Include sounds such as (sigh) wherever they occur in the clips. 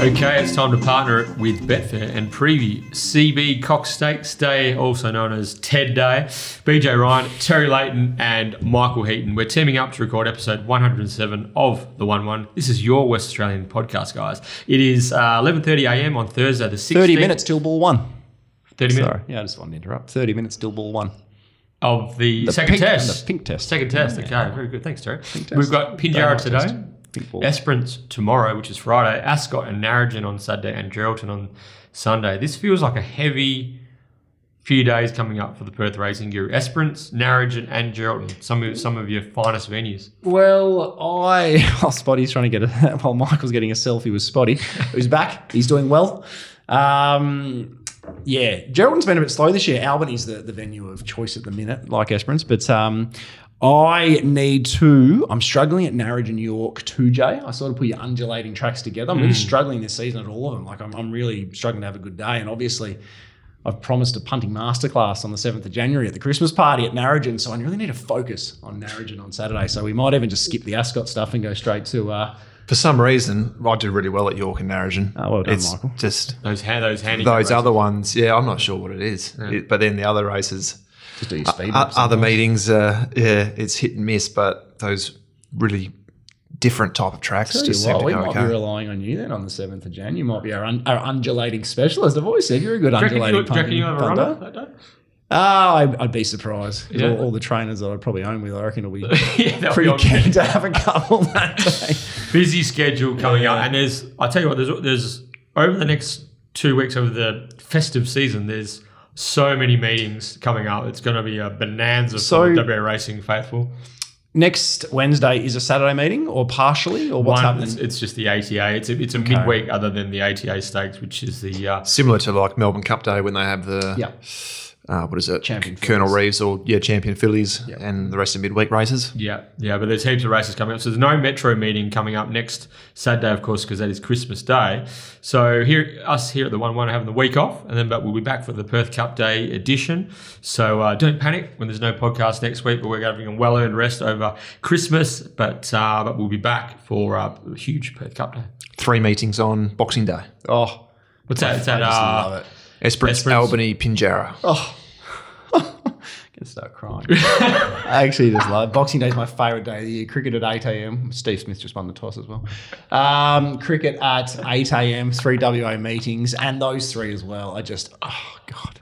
Okay, it's time to partner with Betfair and preview CB Cox Stakes Day, also known as TED Day. BJ Ryan, Terry Leighton, and Michael Heaton. We're teaming up to record episode 107 of the One One. This is your West Australian podcast, guys. It is uh, 11:30 a.m. on Thursday, the 16th. 30 minutes till ball one. 30 minutes Sorry. Yeah, I just wanted to interrupt. 30 minutes till ball one. of the, The second pink- test. the pink test. Second test. Okay, very good. Thanks, Terry. We've got Pinjarra today. test. Ball. Esperance tomorrow, which is Friday, Ascot and Narrogin on Saturday, and Geraldton on Sunday. This feels like a heavy few days coming up for the Perth Racing Guru. Esperance, Narrogin, and Geraldton, some of some of your finest venues. Well, I (laughs) while Spotty's trying to get a (laughs) while Michael's getting a selfie with Spotty, who's back. He's doing well. Um, yeah, Geraldton's been a bit slow this year. Albany's the, the venue of choice at the minute, like Esperance. But um, I need to. I'm struggling at Narrogin York Toodyay. I sort of put your undulating tracks together. I'm really struggling this season at all of them. Like I'm, I'm really struggling to have a good day. And obviously, I've promised a punting masterclass on the 7th of January at the Christmas party at Narrogin, so I really need to focus on Narrogin on Saturday. So we might even just skip the Ascot stuff and go straight to. Uh, For some reason, I did really well at York and Narrogin. Oh, well done, it's Michael. Just Those ha- those handy those other ones, yeah, I'm not sure what it is. It- but then the other races, just do your speed. o- reps other meetings, uh, yeah, it's hit and miss. But those really different type of tracks Tell you just seem what, to we go might be relying on you then on the 7th of Jan. You might be our, un- our undulating specialist. I've always said you're a good Do you undulating do you reckon you have a runner punter. that day? Oh, I, I'd be surprised. Yeah. All, all the trainers that I'd probably own with, I reckon, will be (laughs) yeah, they'll be pretty on- keen to have a couple that day. (laughs) busy schedule coming up, and there's I tell you what, there's there's over the next two weeks over the festive season, there's so many meetings coming up. It's going to be a bonanza So- for the WA Racing faithful. Next Wednesday is a Saturday meeting, or partially, or what's One, happening? it's, it's just the ATA. It's a, it's a midweek other than the ATA stakes, which is the uh, Similar to like Melbourne Cup Day when they have the yeah, uh, what is it, Champion Colonel. Reeves or yeah, Champion Fillies and the rest of midweek races. Yeah, yeah, but there's heaps of races coming up. So there's no Metro meeting coming up next Saturday, of course, because that is Christmas Day. So here, us here at the One One are having the week off, and then but we'll be back for the Perth Cup Day edition. So uh, don't panic when there's no podcast next week, but we're having a well earned rest over Christmas. But uh, but we'll be back for uh, a huge Perth Cup Day. Three meetings on Boxing Day. oh, What's that? It's that I just uh, love it. Esperance, Esperance. Albany, Pinjarra. Oh, (laughs) can start crying. (laughs) I actually just love it. Boxing Day is my favourite day of the year. Cricket at 8 a.m. Steve Smith just won the toss as well. Um, cricket at 8 a.m. Three WA meetings, and those three as well. I just, oh god,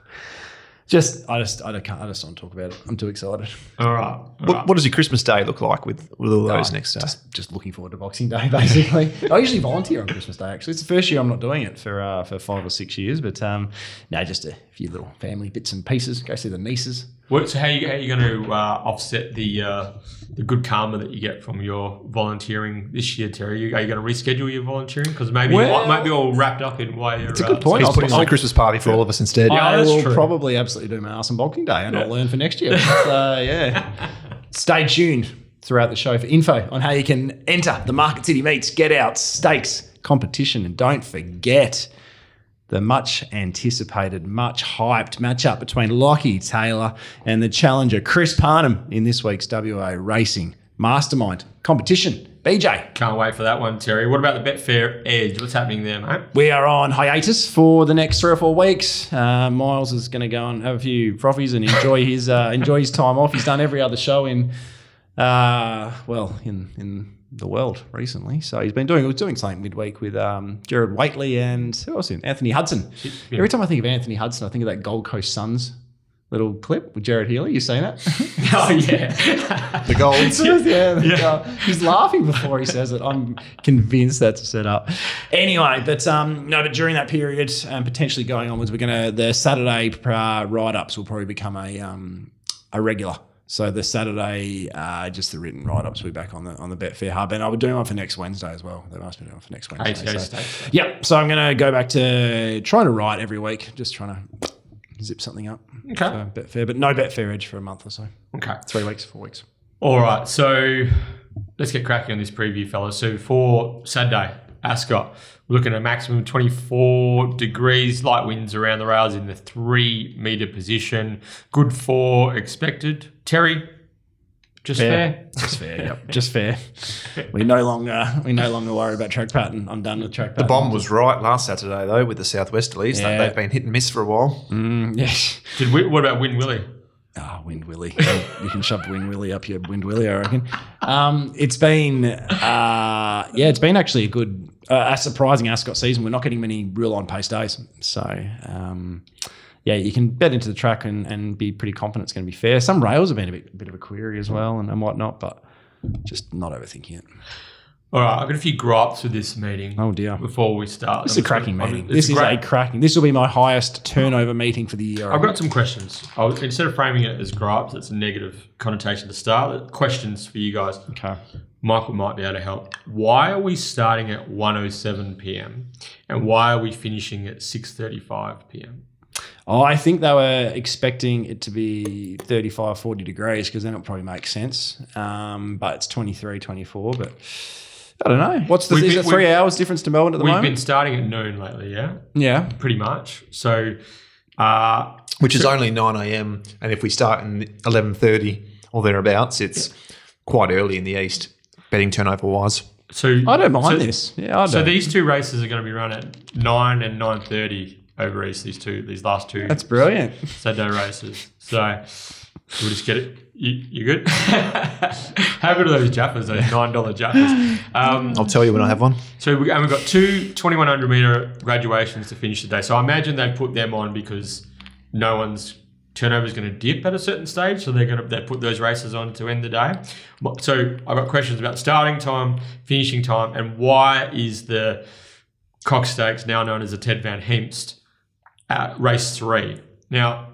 just I just I don't can't I just don't talk about it. I'm too excited. all right. all What, right. what does your Christmas Day look like with, with all those Oh, next days? Just, just looking forward to Boxing Day, (laughs) basically. I usually volunteer on Christmas Day. Actually, it's the first year I'm not doing it for uh, for five or six years. But um, no, just a few little family bits and pieces. Go see the nieces. What, so how you how you going to uh, offset the uh, the good karma that you get from your volunteering this year, Terry? You, are you going to reschedule your volunteering because maybe you Well- might, might be all wrapped up in why you're. It's a good point. He's I'll- putting on a Christmas party for all of us instead. Yeah, I will true. probably absolutely do my ass on Boxing Day, and I'll learn for next year. But, uh, yeah. (laughs) Stay tuned throughout the show for info on how you can enter the Market City Meets, Get Out, Stakes competition, and don't forget the much anticipated, much hyped matchup between Lockie Taylor and the challenger Chris Parnham in this week's WA Racing Mastermind competition. BJ, Can't wait for that one, Terry. What about the Betfair Edge? What's happening there, mate? We are on hiatus for the next three or four weeks. Uh, Miles is going to go and have a few frothies and enjoy his uh, enjoy his time off. He's done every other show in, uh, well, in in the world recently. So he's been doing he was doing something midweek with um, Jared Waitley and who else? In Anthony Hudson. Every time I think of Anthony Hudson, I think of that Gold Coast Suns little clip with Jared Healy. You seen that? (laughs) oh yeah, (laughs) The golds. yeah, yeah. he's laughing before he says it. I'm convinced that's a setup. Anyway, but um, no, but during that period, um, potentially going onwards, we're gonna the Saturday uh, write ups will probably become a um, a regular. So the Saturday, uh, just the written write ups will be back on the on the Betfair Hub, and I'll be doing one for next Wednesday as well. They've asked me to do one for next Wednesday. ATA so-. Yep. So I'm gonna go back to trying to write every week, just trying to zip something up. Okay. Betfair, but no Betfair Edge for a month or so. Okay. Three weeks, four weeks. All right, so let's get cracking on this preview, fellas. So for Saturday, Ascot, we're looking at a maximum 24 degrees, light winds around the rails in the three meter position. Good for expected. Terry, Just fair. (laughs) Just fair. Yep. Just fair. (laughs) We no longer we no longer worry about track pattern. I'm done with track pattern. The bomb was right last Saturday though with the southwesterlies. They- Yeah. They've been hit and miss for a while. Mm, yes. Did we, what about Win Willie? Ah, Wind Willie. you can shove Wind Willie up your Wind Willie, I reckon. Um, it's been, uh, yeah, it's been actually a good, uh, a surprising Ascot season. We're not getting many real on pace days. So, um, yeah, you can bet into the track and, and be pretty confident it's going to be fair. Some rails have been a bit, bit of a query as well and, and whatnot, but just not overthinking it. All right, I've got a few gripes with this meeting. Oh, dear. Before we start, This is a cracking meeting. This is great. a cracking. This will be my highest turnover meeting for the year. I've got some questions. I'll, instead of framing it as gripes, it's a negative connotation to start. Questions for you guys. okay. Michael might be able to help. Why are we starting at 1:07 p.m. and why are we finishing at 6:35 p.m.? Oh, I think they were expecting it to be 35, 40 degrees because then it'll probably make sense. Um, but it's 23, 24. But I don't know. What's the We've is it three hours difference to Melbourne at the moment? We've been starting at noon lately, yeah, yeah. pretty much. So, uh, which is only 9 a.m. And if we start in 11.30 or thereabouts, it's quite early in the east, betting turnover wise. so I don't mind so, this. Yeah, I don't. So these two races are going to be run at nine and 9:30 over east. These two, these last two That's brilliant. Saturday races. So we'll just get it. You, you good? (laughs) How good are those Jaffas? Those nine dollar Jaffas. Um, I'll tell you when I have one. so we, and we've got two 2100 meter graduations to finish the day. So I imagine they put them on because no one's turnover is going to dip at a certain stage. So they're going to they put those races on to end the day. So I've got questions about starting time, finishing time, and why is the Cox Stakes now known as the Ted Van Heemst at race three? Now,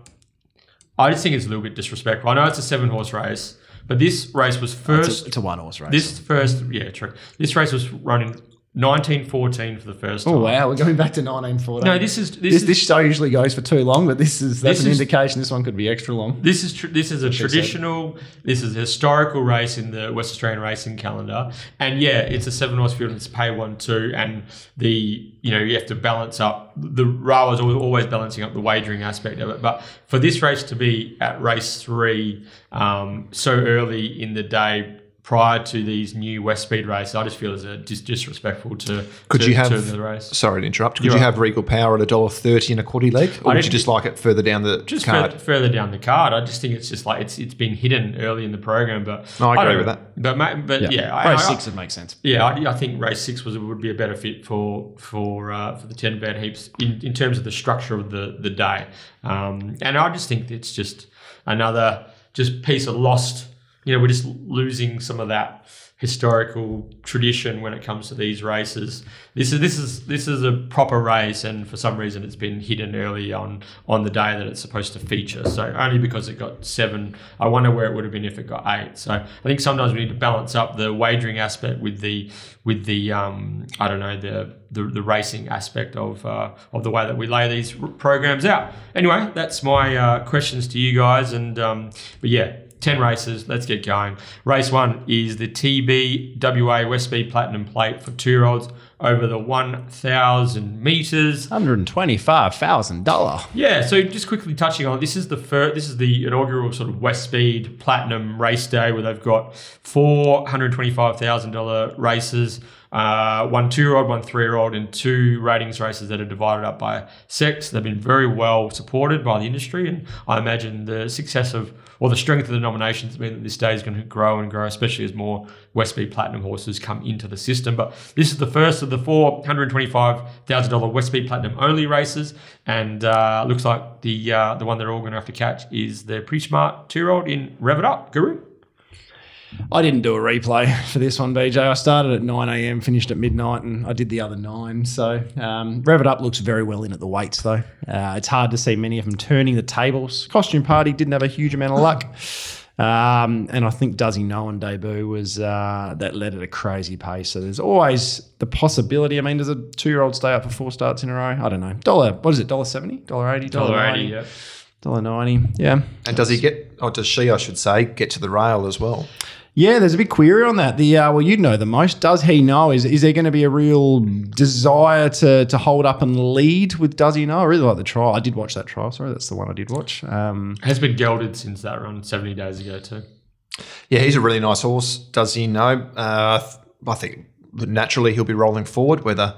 I just think it's a little bit disrespectful. I know it's a seven horse race, but this race was It's first. a, it's a one horse race. This first, yeah, true. This race was running 1914 for the first time. oh wow, we're going back to 1914. No, this is this, this, is this show usually goes for too long, but this is that's This an is- indication this one could be extra long. this is tr- this is a traditional, this is a historical race in the West Australian racing calendar, and yeah, it's a seven horse field and it's pay one two, and the you know you have to balance up the RAW is al- always balancing up the wagering aspect of it, but for this race to be at race three um, so early in the day. Prior to these new West Speed races, I just feel as a dis- disrespectful to Could to, you have- the race. Sorry to interrupt. Could You're you right. have Regal Power at a dollar thirty in a quaddy leg, or would you didn't- just like it further down the just card? fur- further down the card. I just think it's just like it's it's been hidden early in the program, but No, I agree don't with that. But but yeah, I, race I- six would make sense. yeah, I, I think race six was would be a better fit for for uh, for the ten bad heaps in, in terms of the structure of the the day, um, and I just think it's just another just piece of lost. You know, we're just losing some of that historical tradition when it comes to these races. This is this is this is a proper race, and for some reason it's been hidden early on on the day that it's supposed to feature. So only because it got seven, I wonder where it would have been if it got eight. So I think sometimes we need to balance up the wagering aspect with the with the um, I don't know the the, the racing aspect of uh, of the way that we lay these programs out. Anyway, that's my uh, questions to you guys, and um, but yeah. 10 races, let's get going. Race one is the TBWA West Speed Platinum Plate for two year olds over the 1,000 meters. Hundred twenty-five thousand dollar. Yeah, so just quickly touching on this is the first, this is the inaugural sort of West Speed Platinum race day where they've got four hundred twenty-five thousand dollar races, uh, one two-year-old, one three-year-old, and two ratings races that are divided up by sex. They've been very well supported by the industry, and I imagine the success of or the strength of the nominations mean that this day is going to grow and grow, especially as more West Speed Platinum horses come into the system. But this is the first of the four hundred twenty-five thousand dollar West Speed Platinum only races, and uh, looks like the uh, the one they're all going to have to catch is the pretty smart two-year-old in Rev It Up, Guru. I didn't do a replay (laughs) for this one, BJ. I started at 9 a.m., finished at midnight, and I did the other nine. So um, Rev It Up looks very well in at the weights, though. Uh, it's hard to see many of them turning the tables. Costume Party didn't have a huge amount of luck. Um, and I think Does He Know on debut was uh, that led at a crazy pace. So there's always the possibility. I mean, does a two year old stay up for four starts in a row? I don't know. Dollar, what is it? Dollar seventy? Dollar eighty? Dollar eighty, ninety? yeah. Dollar ninety. Yeah. And does he get, or does she, I should say, get to the rail as well? Yeah, there's a big query on that. The uh, well, you'd know the most. Does he know? Is is there going to be a real desire to to hold up and lead with Does he know? I really like the trial. I did watch that trial. Sorry, that's the one I did watch. Um, Has been gelded since that run seventy days ago too. Yeah, he's a really nice horse. Does he know? Uh, I think naturally he'll be rolling forward. Whether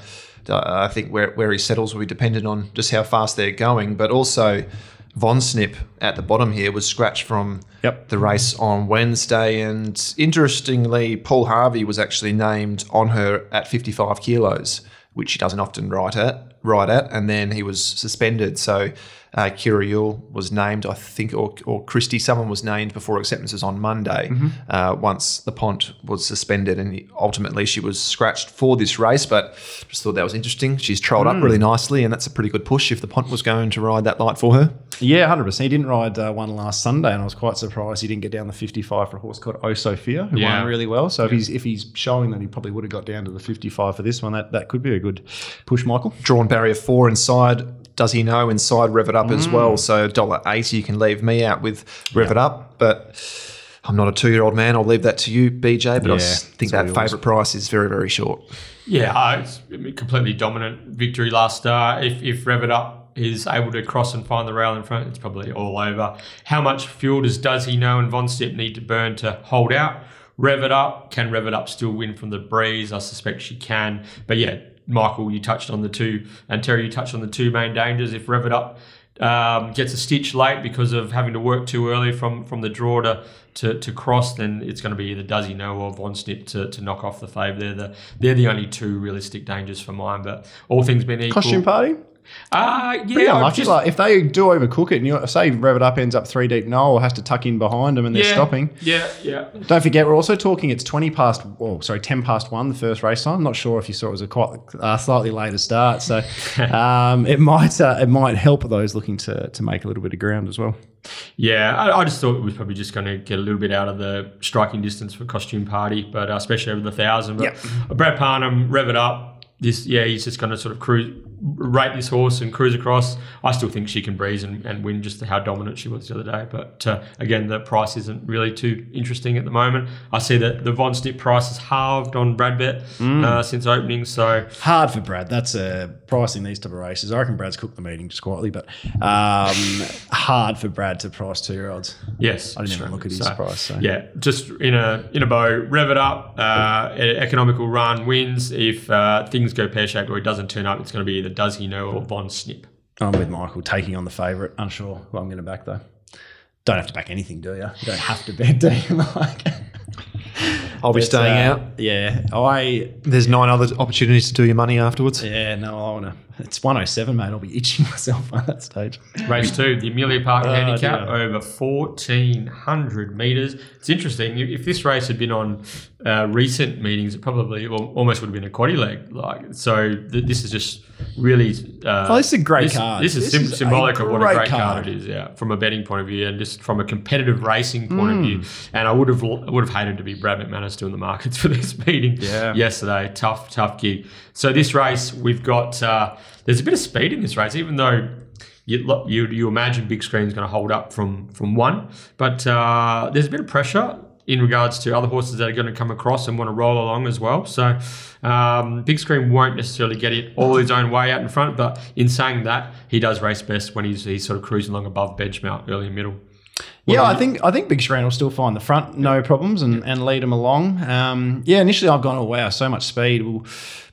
uh, I think where, where he settles will be dependent on just how fast they're going, but also Von Snip at the bottom here was scratched from Yep. the race on Wednesday, and interestingly, Paul Harvey was actually named on her at 55 kilos, which he doesn't often ride at, ride at, and then he was suspended. So uh, Kyra Yuill was named, I think, or, or Christie, someone was named before acceptances on Monday. Uh, once the Pont was suspended, and ultimately she was scratched for this race. But just thought that was interesting. She's trolled up really nicely, and that's a pretty good push if the Pont was going to ride that light for her. Yeah, hundred percent. He didn't ride uh, one last Sunday, and I was quite surprised he didn't get down the fifty-five for a horse called O Sophia, who Yeah. won really well. So if he's if he's showing that he probably would have got down to the fifty-five for this one, that that could be a good push, Michael. drawn barrier four inside. Does he know inside rev it up as well? So dollar eighty, you can leave me out with rev it up, but I'm not a two year old man. I'll leave that to you, BJ. But I Yeah, s- think that favourite price is very very short. Yeah, uh, it's a completely dominant victory last start. If if Rev It Up is able to cross and find the rail in front, it's probably all over. How much fuel does does he know and Von Step need to burn to hold out? Rev It Up can Rev It Up still win from the breeze? I suspect she can. But yeah, Michael, you touched on the two, and Terry, you touched on the two main dangers. If Rev It Up um, gets a stitch late because of having to work too early from from the draw to to, to cross, then it's going to be either does he know or Von Snip to, to knock off the fave. They're the they're the only two realistic dangers for mine. But all things being equal, Costume party. Uh, yeah, unlucky. just- like if they do overcook it, and you say Rev It Up ends up three deep, Noel has to tuck in behind them, and they're yeah, stopping. Yeah, yeah. Don't forget, we're also talking. It's twenty past. Oh, sorry, ten past one. The first race time. I'm not sure if you saw it was a quite uh, slightly later start, so (laughs) um, it might uh, it might help those looking to to make a little bit of ground as well. Yeah, I, I just thought it was probably just going to get a little bit out of the striking distance for costume party, but uh, especially over the thousand. But Yep. Brad Parnham, rev it up. This, yeah, he's just going to sort of cruise, rate this horse and cruise across. I still think she can breeze and, and win just how dominant she was the other day. But uh, again, the price isn't really too interesting at the moment. I see that the Von Snip price has halved on Bradbet uh, since opening, so Hard for Brad. That's uh, pricing these type of races. I reckon Brad's cooked the meeting just quietly, but um, (laughs) hard for Brad to price two year olds. Yes, I didn't even look at his price, so. Yeah, just in a in a bow, rev it up. Uh, economical run wins. If uh, things go pear shaped or he doesn't turn up, it's going to be either does he know or Von Snip. I'm with Michael taking on the favourite. Unsure who I'm going to back though. Don't have to back anything, do you? You don't have to bet, (laughs) do you? Like, I'll be But, staying uh, out. Yeah, I There's nine other opportunities to do your money afterwards. yeah no, I want to. It's 107, mate. I'll be itching (laughs) myself by that stage. Race two, the Amelia Park Oh, handicap dear. over fourteen hundred meters. It's interesting. If this race had been on uh, recent meetings, it probably al- almost would have been a quaddy leg. Like so, th- this is just really. Uh, Oh, this is a great this, card. This is This sim- is symbolic of what a great great card. card. it is. Yeah, from a betting point of view, and just from a competitive racing point Hmm. of view. And I would have would have hated to be Brad McManus doing the markets (laughs) for this meeting. Yeah. yesterday, tough tough gig. So this race, we've got uh, there's a bit of speed in this race, even though. You, you, you imagine big screen's going to hold up from from one, but uh, there's a bit of pressure in regards to other horses that are going to come across and want to roll along as well. So um, big screen won't necessarily get it all his own way out in front, but in saying that, he does race best when he's, he's sort of cruising along above benchmark early and middle. Yeah, I think I think Big Screen will still find the front, no problems, and, and lead him along. Um, yeah, initially I've gone, oh wow, so much speed. We'll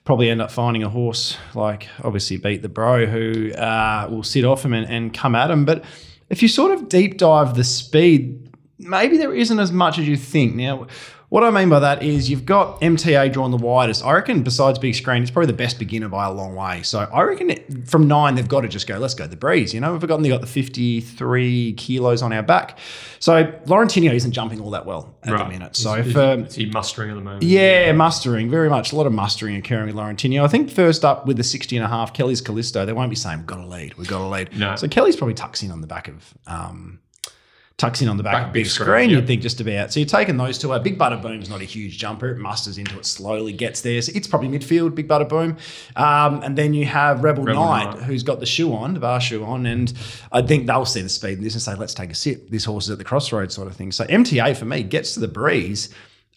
probably end up finding a horse like obviously beat the Bro, who uh, will sit off him and, and come at him. But if you sort of deep dive the speed, maybe there isn't as much as you think. Now, what I mean by that is you've got MTA drawn the widest. I reckon besides Big Screen, it's probably the best beginner by a long way. So I reckon it, from nine, they've got to just go, let's go the breeze. You know, we've forgotten they got the 53 kilos on our back. So Laurentino isn't jumping all that well at the minute. So is, for, is he mustering at the moment? yeah, mustering, very much. A lot of mustering occurring with Laurentino. I think first up with the 60 and a half, Kelly's Callisto, they won't be saying, we've got to lead, we've got to lead. No. So Kelly's probably tucks in on the back of, um, tucks in on the back, Back of big big screen, screen, you'd think just about. So you're taking those two out. Big Butter Boom's not a huge jumper. It musters into it slowly, gets there. So it's probably midfield, Big Butter Boom. Um, and then you have Rebel, Rebel Knight, Knight. who's got the shoe on, the bar shoe on. And I think they'll see the speed in this and say, let's take a sip. This horse is at the crossroads sort of thing. So MTA for me gets to the breeze.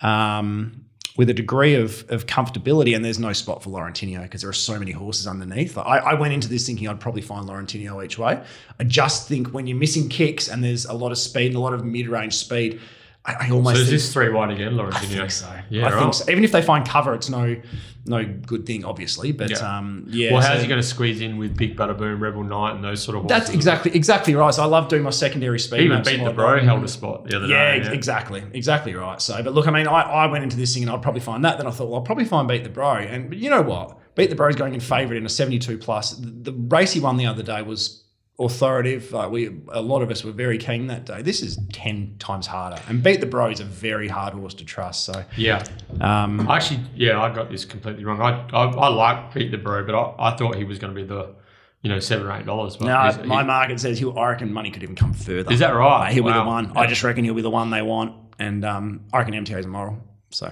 Um, with a degree of, of comfortability, and there's no spot for Laurentino because there are so many horses underneath. I, I went into this thinking I'd probably find Laurentino each way. I just think when you're missing kicks and there's a lot of speed and a lot of mid range speed, I, I So almost is think, this three wide again, Lauren? I think so. Yeah, I right. think so. Even if they find cover, it's no no good thing, obviously. But Yeah. um, yeah. Well, how's so- he going to squeeze in with Big Butter Boom, Rebel Knight, and those sort of That's exactly exactly right. So I love doing my secondary speed. Even beat the bro held a spot the other Yeah, day. ex- exactly, exactly right. So, but look, I mean, I, I went into this thing and I'd probably find that. Then I thought, well, I'll probably find beat the bro. And but you know what? Beat the bro is going in favourite in a seventy-two plus. The, the race he won the other day was authoritative. Like we, a lot of us were very keen that day. This is ten times harder. And beat the bro is a very hard horse to trust. So, Yeah. um, Actually, yeah, I got this completely wrong. I I, I like beat the bro, but I, I thought he was going to be the, you know, seven or eight dollars. No, my he- market says he'll. I reckon money could even come further. is that right? He'll be the one. I just reckon he'll be the one they want. And um, I reckon MTA is moral. So I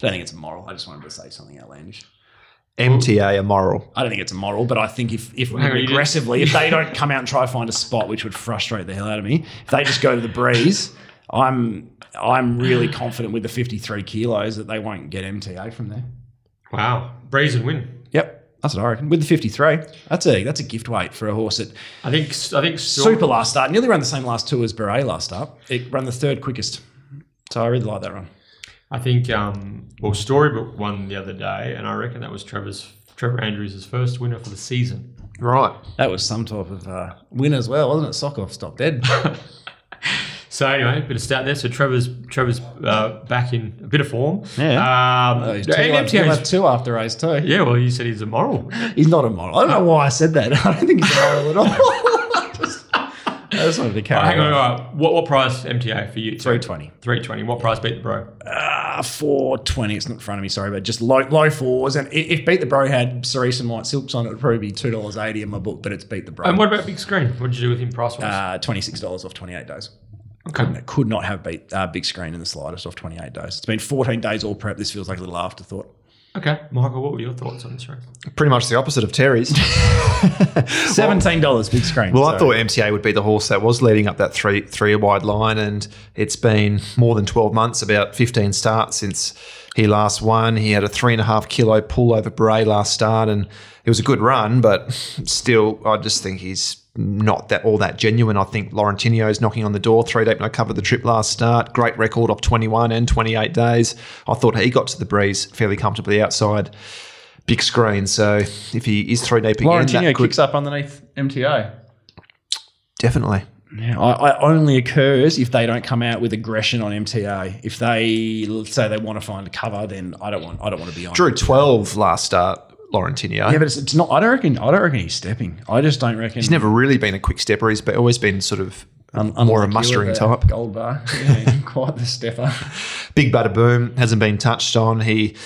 don't think it's immoral. I just wanted to say something outlandish. MTA immoral. I don't think it's immoral, but I think if, if Hang on, you aggressively, if (laughs) they don't come out and try to find a spot, which would frustrate the hell out of me, if they just go to the breeze, I'm I'm really confident with the 53 kilos that they won't get MTA from there. Wow, breeze and win. Yep, that's what I reckon. With the 53, that's a that's a gift weight for a horse that I think I think still, super last start, nearly ran the same last two as Beret last start. It ran the third quickest, so I really like that run. I think um, well, Storybook won the other day, and I reckon that was Trevor's Trevor Andrews' first winner for the season. Right. That was some type of uh, win as well, wasn't it? Sock off, stop dead. (laughs) So anyway, a bit of stat there. So Trevor's Trevor's uh, back in a bit of form. Yeah. Um, Oh, he's and two, he'll have- he'll MTA's have two after race two. yeah, well, you said he's immoral. He's not immoral. I don't know why I said that. (laughs) I don't think he's immoral at all. just, (laughs) I just wanted to carry Hang on, on. all right. What what price MTA for you? 320. Three twenty. What price beat the bro? Uh, 420. It's not in front of me, sorry, but just low low fours. And if Beat the Bro had Cerise and White Silks on it, it would probably be $2.80 in my book, but it's Beat the Bro. And what about big screen? What did you do with him price wise? uh, $26 off 28 days. okay. Could, could not have beat uh, big screen in the slightest off 28 days. It's been 14 days all prep. This feels like a little afterthought. Okay, Michael, what were your thoughts on this race? Pretty much the opposite of Terry's. (laughs) $17 big screen. Well, I thought MTA would be the horse that was leading up that three three wide line, and it's been more than twelve months, about fifteen starts since he last won. He had a three and a half kilo pull over Bray last start, and it was a good run, but still, I just think he's not that all that genuine. I think Laurentino is knocking on the door. Three deep, no cover the trip last start. Great record of twenty one and twenty eight days. I thought he got to the breeze fairly comfortably outside. Big screen, so if he is three deep again, Laurentino that could kicks up underneath MTA. definitely. Yeah, I, I only occurs if they don't come out with aggression on MTA. If they say they want to find a cover, then I don't want I don't want to be on. Drew 12 last start, Laurentino. Yeah, but it's, it's not. I don't reckon. I don't reckon he's stepping. I just don't reckon. He's never really been a quick stepper. He's be- always been sort of un- more a unlike you mustering with type. the Gold bar. Yeah, (laughs) quite the stepper. (laughs) Big Butter Boom hasn't been touched on. He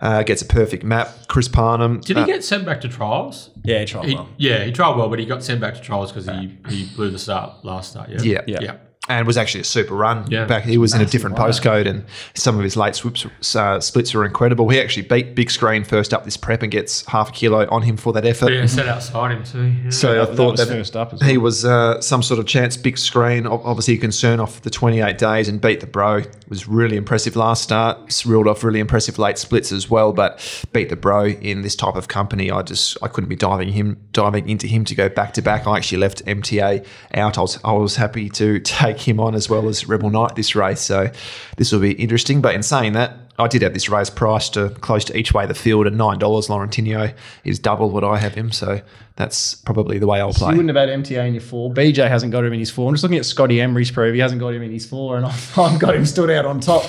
uh, gets a perfect map. Chris Parnham. Did uh, he get sent back to trials? Yeah, try He, well. yeah, he tried well, but he got sent back to trials because he, he blew the start last start. Yeah, Yeah. Yeah. yeah. And was actually a super run. Yeah. Back he was in a different run. postcode, and some of his late swoops, uh, splits were incredible. He actually beat Big Screen first up this prep and gets half a kilo on him for that effort. Yeah, set outside him too. Yeah. So that- I that thought was that, first up as well. he was uh, some sort of chance. Big screen, obviously a concern off the 28 days, and beat the bro. Was really impressive last start. S- Reeled off really impressive late splits as well, but beat the bro in this type of company. I just I couldn't be diving him diving into him to go back to back. I actually left MTA out. I was I was happy to (laughs) take him on as well as Rebel Knight this race. So this will be interesting. But in saying that. I did have this race priced to close to each way of the field at nine dollars. Laurentino is double what I have him, so that's probably the way I'll play. You wouldn't have had MTA in your four. BJ hasn't got him in his four. I'm just looking at Scotty Emery's prove. He hasn't got him in his four, and (laughs) I've, I've got him stood out on top.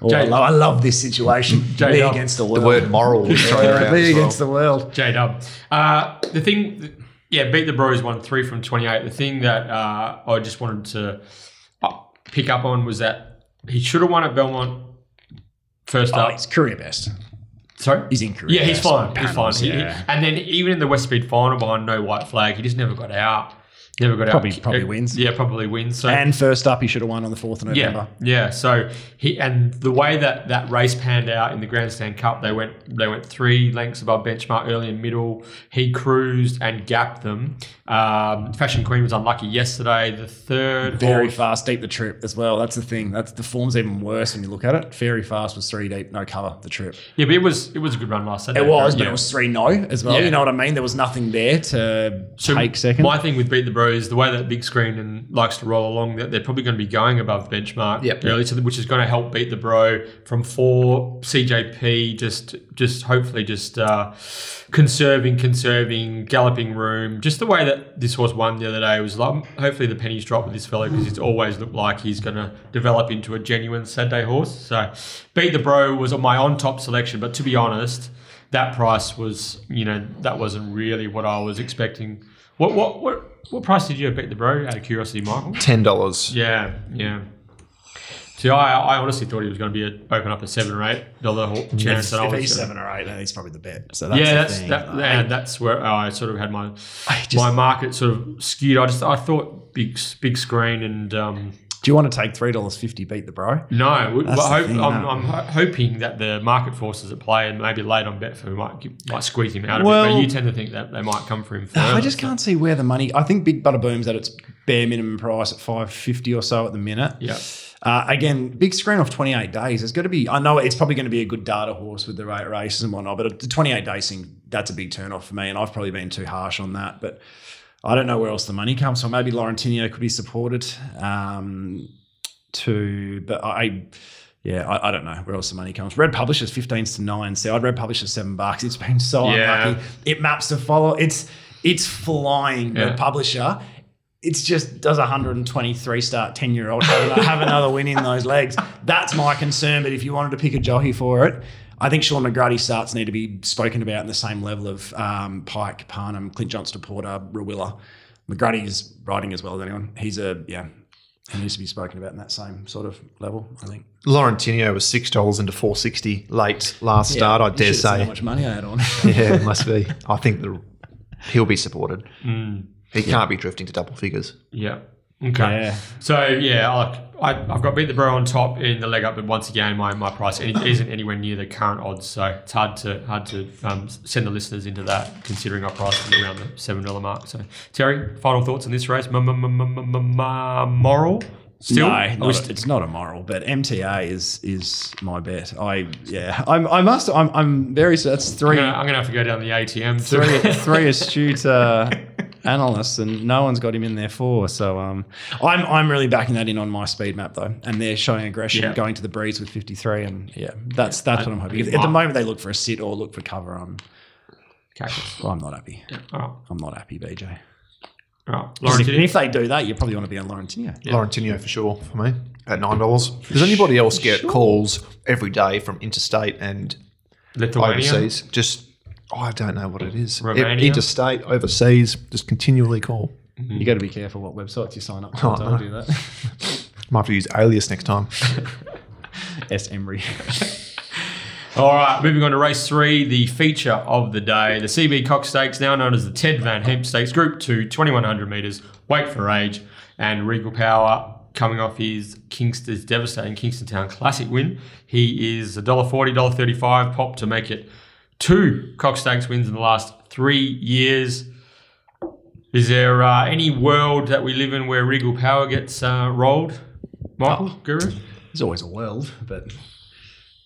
Oh, I, love, I love this situation. (laughs) Jay Me against the world. The word moral (laughs) was thrown Yeah, around. me as well. against the world. J Dub. Uh, the thing, yeah, beat the Bros one three from twenty eight. The thing that uh, I just wanted to pick up on was that he should have won at Belmont first Oh, up. he's career best. Sorry, He's in career Yeah, he's best. fine. He's Panels, fine. He- he- and then even in the West Speed final behind no white flag, he just never got out. Never got Probably- out. probably wins. Yeah, probably wins. So And first up, he should have won on the 4th of November. yeah. So he and the way that that race panned out in the Grandstand Cup, they went they went three lengths above benchmark early and middle. He cruised and gapped them. Um, Fashion Queen was unlucky yesterday. The third Very horse- fast, deep the trip as well. That's the thing. That's the form's even worse when you look at it. Very fast was three deep, no cover. The trip. Yeah, but it was it was a good run last Saturday. It was, but Yeah. it was three no as well. Yeah. You know what I mean? There was nothing there to So take second. My thing with beat the bro the way that big screen and likes to roll along, that they're probably going to be going above benchmark Yep. early, so which is going to help beat the Bro from four CJP. Just, just hopefully, just uh, conserving, conserving, galloping room. Just the way that this horse won the other day was like, hopefully the pennies drop with this fellow because it's always looked like he's going to develop into a genuine Saturday horse. So, beat the Bro was on my on top selection, but to be honest that price was, you know, that wasn't really what I was expecting. What what what what price did you beat the bro? Out of curiosity, Michael. Ten dollars. Yeah, yeah. See, I, I honestly thought he was going to be a, open up a seven or eight dollar chance. If, and I if was he's gonna- seven or eight, then he's probably the bet. So that's yeah, the that's thing. that, I- yeah, that's where I sort of had my just- my market sort of skewed. I just I thought big big screen and um, do you want to take three dollars fifty? Beat the bro. no, we- That's but the hope, thing, I'm, no. I'm hoping that the market forces at play and maybe late on Betfair might might squeeze him out a bit. Well- But you tend to think that they might come for him. I just so- can't see where the money. I think Big Butter Boom's at its bare minimum price at five fifty or so at the minute. Yeah. Uh, again, big screen off 28 days. There's got to be, I know it's probably going to be a good data horse with the rate races and whatnot, but the 28 days thing, that's a big turn off for me. And I've probably been too harsh on that. But I don't know where else the money comes from. Maybe Laurentino could be supported um, to, but I, yeah, I, I don't know where else the money comes. Red Publishers 15s to 9. See, I'd Red Publishers 7 bucks. It's been so Yeah. unlucky. It maps to follow. It's, it's flying, Yeah. Red Publisher it's just does a 123 start 10 year old have another win in those legs. That's my concern. But if you wanted to pick a jockey for it, I think Shaun McGruddy starts need to be spoken about in the same level of um, Pike, Parnham, Clint Johnston, Porter, Rawilla. McGrady is riding as well as anyone. He's a, yeah, he needs to be spoken about in that same sort of level, I think. Laurentino was six dollars into four sixty late last start. I dare should seen say. how much money I had on. (laughs) yeah, it must be. I think the, he'll be supported. Mm. He can't be drifting to double figures. Yeah. Okay. Yeah. So yeah, I, I, I've got beat the bro on top in the leg up, but once again, my, my price isn't anywhere near the current odds, so it's hard to hard to um, send the listeners into that, considering our price is around the seven dollar mark. So Terry, final thoughts on this race? M- Moral still? No, not, st- it's not a moral, but MTA is is my bet. I yeah, I'm, I must. I'm, I'm very. That's I'm three gonna, I'm gonna have to go down the ATM. three three (laughs) astute uh, analysts, and no one's got him in there for. So um, I'm I'm really backing that in on my speed map though, and they're showing aggression, Yeah. going to the breeze with 53, and yeah, that's that's what I'm hoping. If- at the moment, they look for a sit or look for cover. I'm Cactus. well, (sighs) I'm not happy. All right. I'm not happy, BJ. All right. And if, and if they do that, you probably want to be on Laurentino. Laurentino for sure for me at nine dollars. Does anybody else get calls every day from interstate and Lithuania. overseas? Just oh, I don't know what it is. Romania? Interstate, overseas, just continually call. Mm-hmm. You got to be careful what websites you sign up to. Oh, Don't no. do that. (laughs) Might have to use alias next time. (laughs) S Emery. (laughs) All right, moving on to race three, the feature of the day, the CB Cox Stakes, now known as the Ted Van Heemst Stakes, Group 2, 2100 metres, weight for age, and Regal Power coming off his Kingston's devastating Kingston Town Classic win. He is $1.40, $1.35 pop to make it two Cox Stakes wins in the last three years. Is there uh, any world that we live in where Regal Power gets uh, rolled? Michael, Guru? There's always a world, but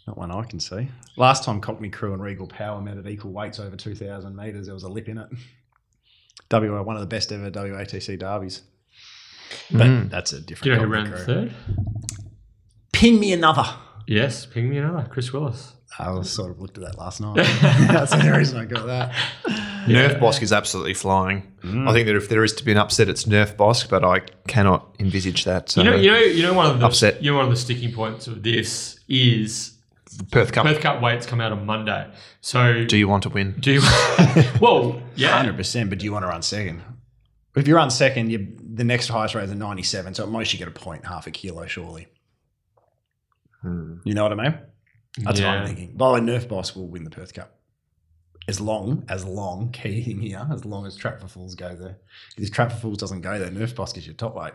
not one I can see. Last time Cockney Crew and Regal Power met at equal weights over 2,000 metres, there was a lip in it. WA, one of the best ever WATC derbies. But that's a different Do you know who ran third? Ping me another. Yes, ping me another. Chris Willis. I was sort of looked at that last night. (laughs) (laughs) that's the only reason I got that. Nerf Bosk is absolutely flying. Mm. I think that if there is to be an upset, it's Nerf Bosk, but I cannot envisage that. You know, you know, you know. One of the Upset. You know, one of the sticking points of this is the Perth Cup. Perth Cup weights come out on Monday. So Do you want to win? do you? (laughs) well, yeah. 100%, but do you want to run second? If you run second, you, the next highest rate is a 97, so at most you get a point, half a kilo, surely. Hmm. You know what I mean? That's what I'm thinking. By the way, Nerf Bosk will win the Perth Cup. As long, as long, (laughs) key thing here, as long as Trap for Fools go there. If Trap for Fools doesn't go there, Nerf Bosk gets your top weight.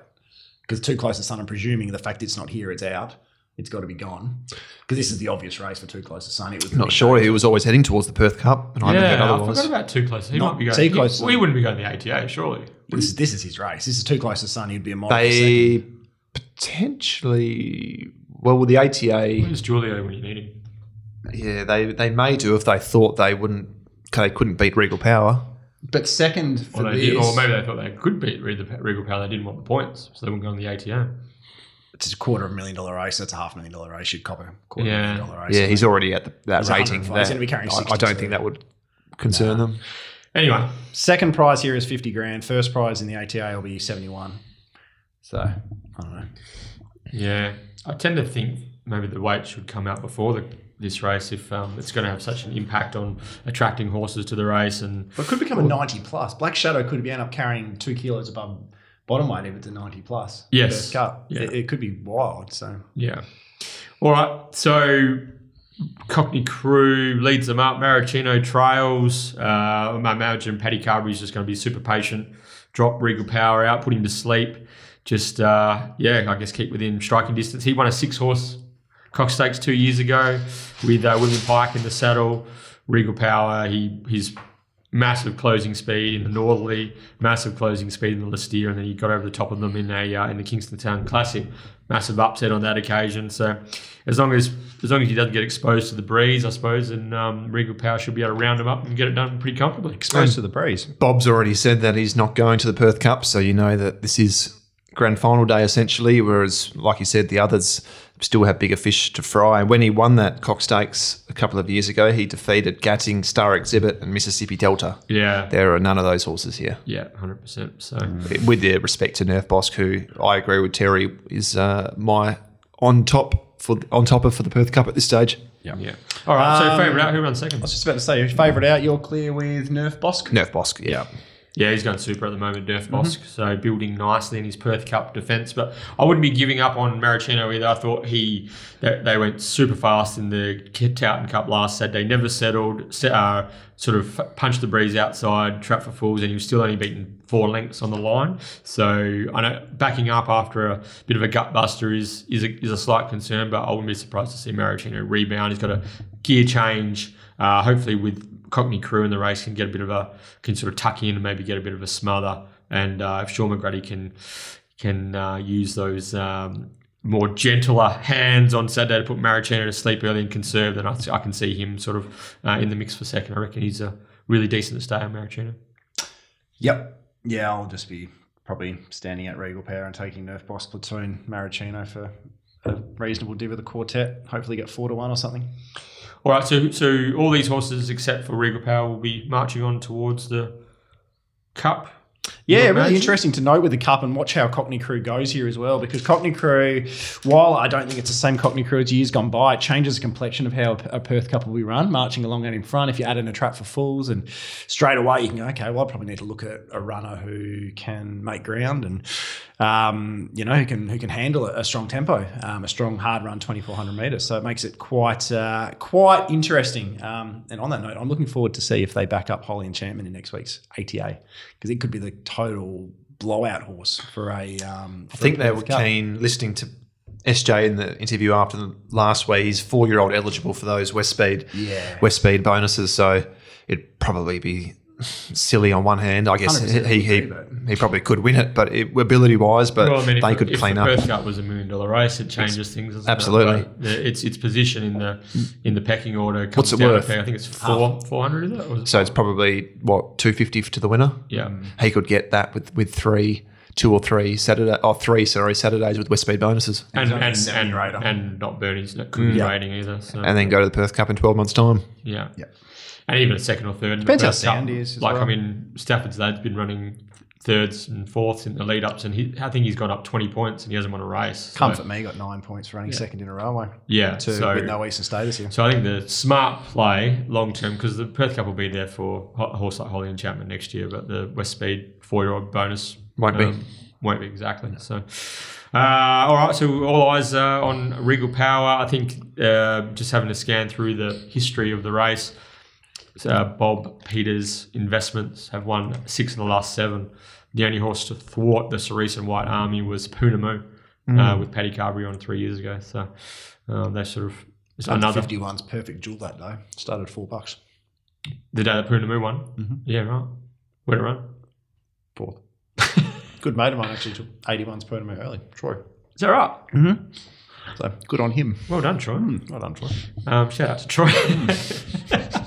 Because too close to Sun, I'm presuming the fact it's not here, it's out. It's got to be gone. Because this is the obvious race for Too Close to Sun. It was Not sure. race. He was always heading towards the Perth Cup, and I heard Yeah, I forgot about too close. He Not might be going. too he- close. We wouldn't be going to the ATA, surely. This, is- this is his race. This is Too Close to Sun. He'd be a model for. They potentially, well, with the ATA, Where's Julio when you need him? yeah, they they may do if they thought they wouldn't, they couldn't beat Regal Power. But second Or, for they this, did, or maybe they thought they could beat Regal Regal Power. They didn't want the points, so they wouldn't go on the ATO. it's a quarter of a million dollar race. That's a half million dollar race. You'd cop a quarter Yeah. million dollar race. Yeah, he's already at the, that He's rating. 105. He's gonna be carrying I, I don't think that would concern them. Anyway, Second prize here is 50 grand. First prize in the ATA will be 71. So, I don't know. yeah, I tend to think maybe the weight should come out before the, this race if um, it's going to have such an impact on attracting horses to the race. And But it could become a 90 plus. Black Shadow could end up carrying two kilos above bottom weight if it's a 90 plus. Yes. Cut. Yeah. It, it could be wild. So, yeah, all right. So Cockney Crew leads them up. Maricino trails. Uh, I imagine Paddy Carbery's just going to be super patient. Drop Regal Power out, put him to sleep. Just uh, yeah, I guess keep within striking distance. He won a six horse Cox Stakes two years ago with uh, William Pike in the saddle. Regal Power. He his massive closing speed in the Northerly, massive closing speed in the Lee Steere, and then he got over the top of them in a uh, in the Kingston Town Classic. Massive upset on that occasion. So as long as as long as he doesn't get exposed to the breeze, I suppose, and um, Regal Power should be able to round him up and get it done pretty comfortably. exposed to the breeze. Bob's already said that he's not going to the Perth Cup, so you know that this is grand final day essentially. Whereas, like you said, the others still have bigger fish to fry. When he won that Cox Stakes a couple of years ago, he defeated Gatting, Star Exhibit, and Mississippi Delta. Yeah, There are none of those horses here. yeah, hundred percent. So With their respect to Nerf Bosk, who I agree with Terry is uh, my on top for on topper for the Perth Cup at this stage. yeah. Yeah. All right. so Um, favourite out. Who runs second? I was just about to say, your favourite out, you're clear with Nerf Bosk. Nerf Bosk, yeah. Yeah, he's going super at the moment, Durf Mm-hmm. So building nicely in his Perth Cup defence. But I wouldn't be giving up on Maricino either. I thought he they, they went super fast in the Towton Cup last Saturday. Never settled. se- Uh, sort of punched the breeze outside, trap for fools, and he was still only beaten four lengths on the line. So I know backing up after a bit of a gut buster is is a, is a slight concern, but I wouldn't be surprised to see Maricino rebound. He's got a gear change. Uh, hopefully with Cockney crew in the race can get a bit of a can sort of tuck in and maybe get a bit of a smother. And uh, if Shaun McGruddy can can uh, use those um, more gentler hands on Saturday to put Maricino to sleep early and conserve, then I, I can see him sort of uh, in the mix for second. I reckon he's a really decent stay on Maricino. Yep. Yeah, I'll just be probably standing at Regal Power and taking Nerf Bosk platoon Maricino for a reasonable div of the quartet. Hopefully get four to one or something. All right, so so all these horses except for Regal Power will be marching on towards the Cup. Yeah, really imagine. interesting to note with the cup and watch how Cockney Crew goes here as well. Because Cockney Crew, while I don't think it's the same Cockney Crew as years gone by, it changes the complexion of how a Perth Cup will be run, marching along out in front. If you add in a trap for fools, and straight away you can go, okay, well, I probably need to look at a runner who can make ground and um, you know who can who can handle a, a strong tempo, um, a strong hard run, twenty four hundred meters. So it makes it quite uh, quite interesting. Um, and on that note, I'm looking forward to see if they back up Holy Enchantment in next week's ATA because it could be the total blowout horse for a. Um, I think they were keen listening to SJ in the interview after the last way. He's four year old eligible for those West Speed Yeah. West Speed bonuses, so it'd probably be silly on one hand. I guess 100% he he, he probably could win it, but it, ability wise, but Well, I mean, if, they could if clean the up. Perth Cup was a million dollar race, it changes things. doesn't it? Absolutely. The- its its position in the in the pecking order. Comes What's it down worth? I think it's four four hundred. Is it? Or is it- So it's probably what two fifty to the winner. yeah. He could get that with with three, two or three Saturday, or three sorry Saturdays with West Speed bonuses, And only a and, and, rater. and not Bernie's that could be mm. Yeah. rating either. So and then go to the Perth Cup in twelve months' time. yeah. Yeah. And even a second or third. Depends how Perth sound he is as Like I mean, Stafford's lad's been running thirds and fourths in the lead ups, and he, I think he's gone up twenty points, and he hasn't won a race. So, Comfort me got nine points for running second in a railway Yeah. to so with no Eastern status here. So I think the smart play long term because the Perth Cup will be there for a horse like Holy Enchantment next year, but the West Speed four year old bonus Won't be. won't be exactly. So. Uh, all right, so all eyes uh, on Regal Power. I think uh, just having to scan through the history of the race, uh, Bob Peters' investments have won six of the last seven. The only horse to thwart the Cerise and White Army was Poonamoo uh, with Paddy Carbery on three years ago. So uh, they sort of it's another 51's perfect jewel that day. Started four bucks. The day that Poonamoo won? Yeah, right. Where'd it run? Fourth. (laughs) Good mate of mine actually took 81's per me early. Troy. Is that right? So good on him. Well done, Troy. Well done, Troy. Um, shout out to Troy. (laughs)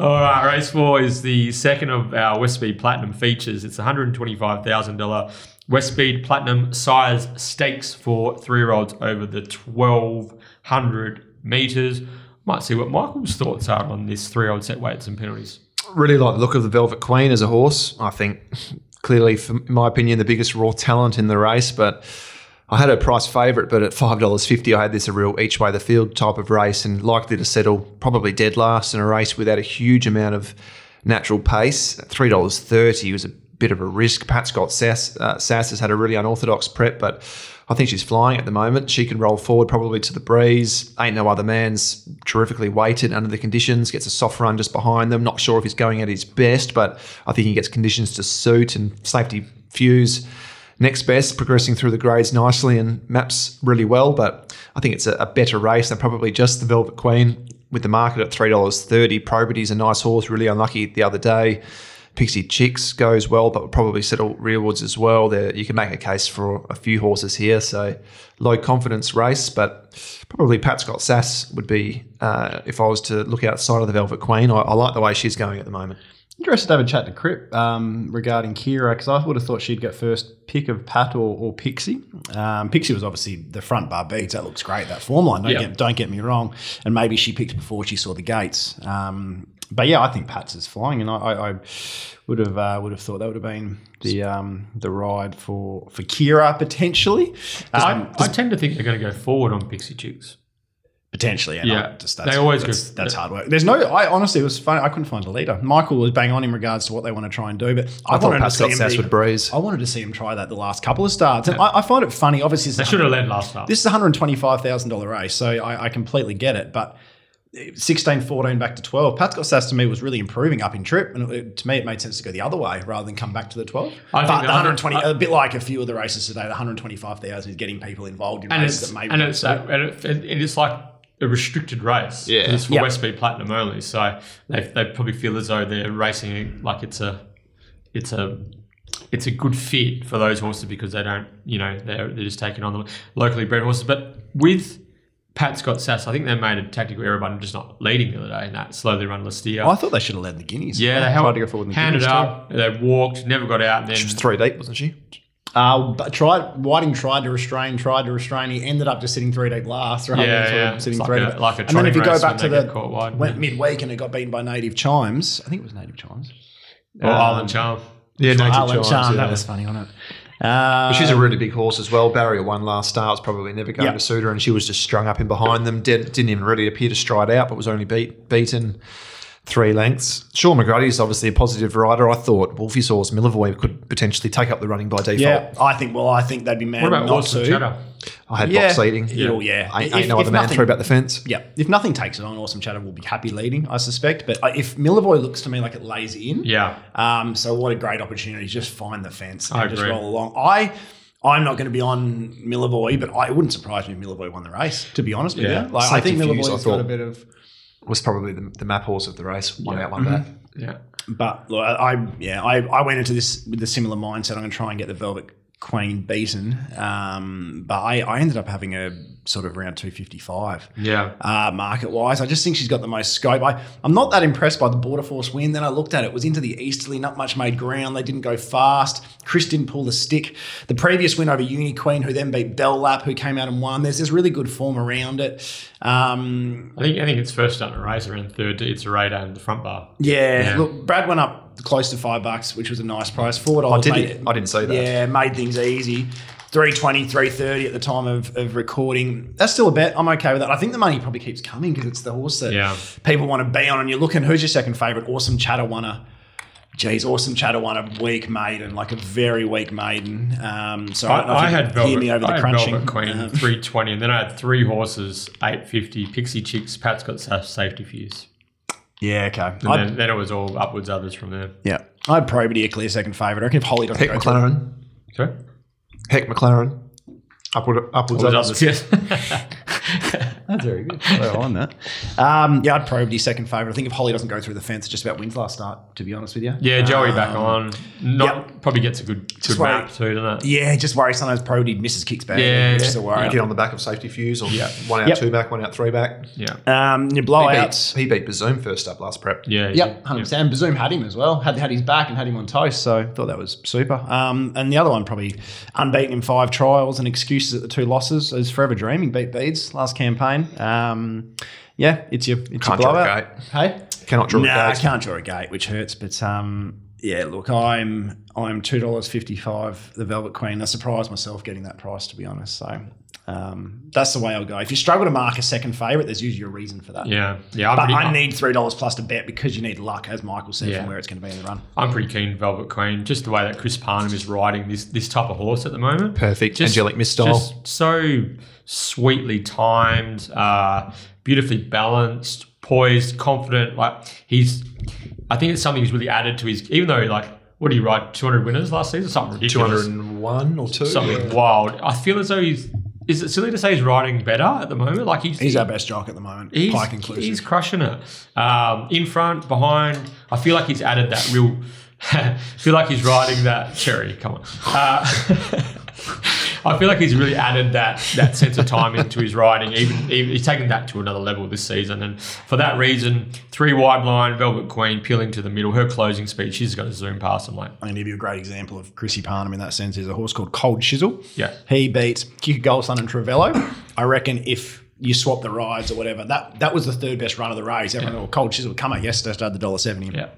All right, race four is the second of our West Speed Platinum features. It's $125,000 West Speed Platinum size stakes for three year olds over the 1200 meters. Might see what Michael's thoughts are on this three year old set weights and penalties. Really like the look of the Velvet Queen as a horse. I think (laughs) clearly, in my opinion, the biggest raw talent in the race, but. I had a price favourite, but at five dollars fifty, I had this a real each way the field type of race, and likely to settle probably dead last in a race without a huge amount of natural pace. Three dollars thirty was a bit of a risk. Pat Scott Sass, uh, Sass has had a really unorthodox prep, but I think she's flying at the moment. She can roll forward probably to the breeze. Ain't no other man's terrifically weighted under the conditions. Gets a soft run just behind them. Not sure if he's going at his best, but I think he gets conditions to suit and safety fuse next best, progressing through the grades nicely and maps really well. But I think it's a, a better race than probably just the Velvet Queen with the market at three dollars thirty. Probity's a nice horse, really unlucky the other day. Pixie Chicks goes well, but probably settle rearwards as well. There, you can make a case for a few horses here. So low confidence race, but probably Pat Scott Sass would be uh, if I was to look outside of the Velvet Queen. I, I like the way she's going at the moment. Interested to have a chat to Crip um, regarding Kyra because I would have thought she'd get first pick of Pat or, or Pixie. Um, Pixie was obviously the front bar beats. That looks great. That form line. Don't Yeah. get don't get me wrong. And maybe she picked before she saw the gates. Um, but yeah, I think Pat's is flying, and I, I, I would have uh, would have thought that would have been the um, the ride for for Kyra potentially. Um, I, I tend to think they're going to go forward on Pixie Chicks. Potentially, and Yeah. I just, They always that's, go- that's hard work. There's no. I honestly, it was funny. I couldn't find a leader. Michael was bang on in regards to what they want to try and do, but I, I thought wanted Pat to see him Sass would breeze. I wanted to see him try that the last couple of starts, and I, I find it funny. Obviously, They should have led last start. this is a hundred twenty five thousand dollar race, so I, I completely get it. But 16, 14 back to twelve, Pat Scott Sass to me was really improving up in trip, and it, to me it made sense to go the other way rather than come back to the twelve. I think but the the hundred twenty, 100 a bit like a few of the races today, the one hundred twenty five thousand is getting people involved in and races it's that maybe and it's that, and it, it, it's like a restricted race. Yeah. it's for Yep. West Speed Platinum only. So they they probably feel as though they're racing like it's a it's a it's a good fit for those horses because they don't you know they're they're just taking on the locally bred horses. But with Pat Scott Sass, I think they made a tactical error by just not leading the other day and that slowly run Lastia. Oh, I thought they should have led the guineas. yeah, they tried to go forward in the handed guineas too. up, they walked, never got out, and then She was three deep, wasn't she? Uh, but tried Whiting tried to restrain, tried to restrain. He ended up just sitting three deep last, rather Yeah, than yeah. sitting It's three like a- deep. like a and then if you go back to the get caught wide. went midweek and it got beaten by Native Chimes. I think it was Native Chimes. or Island Charm. Yeah, Native Island Chimes, Charm. yeah. That was funny, wasn't it? Uh, She's a really big horse as well. Barrier one last start was probably never going Yeah. to suit her, and she was just strung up in behind them. Did, didn't even really appear to stride out, but was only beat beaten three lengths. Shaun McGruddy is obviously a positive rider. I thought Wolfie's horse Millivoy could potentially take up the running by default. yeah, I think. Well, I think they'd be mad What about not Awesome to. Chatter? I had Yeah. box leading. Yeah, well, yeah. Ain't, If- ain't no if other man nothing- threw about the fence. Yeah, if nothing takes it on, Awesome Chatter will be happy leading, I suspect. But if Millivoy looks to me like it lays in, Yeah. Um, so what a great opportunity! Just find the fence and I just agree. roll along. I, I'm not going to be on Millivoy, but I it wouldn't surprise me if Millivoy won the race. To be honest with Yeah. you, like I think Fuse, I Millivoy's got a bit of. Was probably the, the map horse of the race. One Yeah. out, one mm-hmm. back. Yeah. But look, I, I yeah, I, I went into this with a similar mindset. I'm going to try and get the Velvet Queen beaten. Um, but I, I ended up having a sort of around 255. Yeah. uh, market wise. I just think she's got the most scope. I, I'm not that impressed by the Border Force win. Then I looked at it, it was into the easterly, not much made ground. They didn't go fast. Chris didn't pull the stick. The previous win over Uni Queen, who then beat Bell Lap, who came out and won. There's this really good form around it. Um, I think I think it's first starting to race around third. It's a radar in the front bar. yeah, Yeah. look, Brad went up close to five bucks, which was a nice price. Four Oh, dollars. did made I didn't see that. Yeah, made things easy. 320, 330 at the time of, of recording. That's still a bet. I'm okay with that. I think the money probably keeps coming because it's the horse that Yeah. people want to be on. And you're looking, who's your second favourite? Awesome Chatter won a. Geez, Awesome Chatter won a weak maiden, like a very weak maiden. Um, so I, don't know if I, I had Velvet, hear me over I the crunching. Velvet Queen Um, 320, and then I had three horses 850. Pixie Chicks, Pat's got sa- safety fuse. Yeah, okay. And I, then, then it was all upwards others from there. yeah, I had Probity a clear second favourite. I reckon if Holly doesn't Heck go to McLaren. Sorry? Heck McLaren. Upward, upwards, Upwards others. others, yes. (laughs) (laughs) That's very good. (laughs) Well on that. Um, yeah, I'd probably second favourite. I think if Holly doesn't go through the fence, it's just about wins last start. To be honest with you. Yeah, Joey back Um, on. Not probably gets a good good worry- map too, doesn't it? Yeah, just worry. Sometimes Probity misses kicks back. Yeah, just yeah. a worry. Get on the back of safety fuse or Yeah. one out, Yep. two back, one out, three back. Yeah. Um, your He blowouts. beat, he beat Bazoom first up last prep. Yeah. Yep, hundred percent. Bazoom had him as well. Had had his back and had him on toast. So thought that was super. Um, and the other one probably unbeaten in five trials and excuses at the two losses is Forever Dreaming beat Beads last campaign. Um, yeah, it's your it's Can't your draw a gate. Hey, Cannot draw no, a I gate. can't draw a gate, which hurts. But um, yeah, look, I'm I'm two dollars fifty five. The Velvet Queen. I surprised myself getting that price to be honest. So. Um, that's the way I'll go. If you struggle to mark a second favourite, there's usually a reason for that. Yeah. Yeah. I'm But pretty, I need three dollars plus to bet because you need luck, as Michael said, Yeah. from where it's going to be in the run. I'm pretty keen Velvet Queen. Just the way that Chris Parnham is riding this this type of horse at the moment. Perfect. Just- Angelic Miss style. Just so sweetly timed, uh, beautifully balanced, poised, confident. Like he's, I think it's something he's really added to his. Even though like, what did he ride? 200 winners last season, something ridiculous, 201 or 2. something wild. I feel as though he's. Is it silly to say he's riding better at the moment? Like he's He's our best jock at the moment. He's, Pike inclusive. he's crushing it. Um, in front, behind. I feel like he's added that real. I (laughs) feel like he's riding that cherry. Come on. Uh, (laughs) I feel like he's really added that that sense of time into his riding. Even, even he's taken that to another level this season, and for that reason, three wide line, Velvet Queen peeling to the middle. Her closing speed, she's going to zoom past him like I'm going to give you a great example of Chrissy Parnham in that sense. Is a horse called Cold Chisel. Yeah. He beat Kika Goldson and Travello. I reckon if you swap the rides or whatever, that that was the third best run of the race. Everyone, yeah. Cold Chisel come out yesterday, started the dollar seventy. yeah.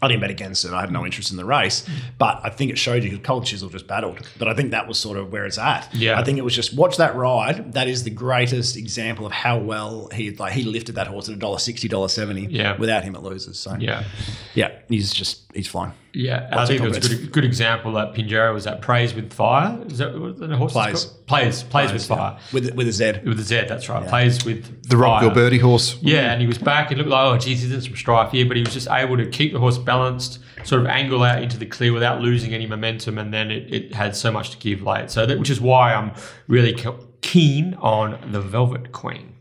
I didn't bet against it. I had no interest in the race, but I think it showed you because Cold Chisel just battled. But I think that was sort of where it's at. Yeah. I think it was just watch that ride. That is the greatest example of how well he like he lifted that horse at a dollar sixty, dollar seventy. Yeah. Without him, it loses. So Yeah. yeah, he's just he's flying. Yeah, I think it was a good, good example that Pinjarra was that praise with fire. Is that what the horse is Plays. called? Plays, plays with fire. with with a Z. With a Z, that's right. Plays with The Rockville fire. Birdie horse. Yeah, and he was back and looked like, oh, geez, he's in some strife here, but he was just able to keep the horse balanced, sort of angle out into the clear without losing any momentum, and then it, it had so much to give late. So, that, which is why I'm really keen on the Velvet Queen.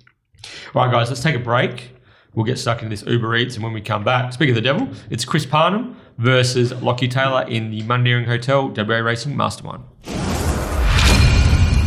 All right, guys, let's take a break. We'll get stuck in this Uber Eats, and when we come back, speaking of the devil, it's Chris Parnham versus Lockie Taylor in the Mundaring Hotel WA Racing Mastermind.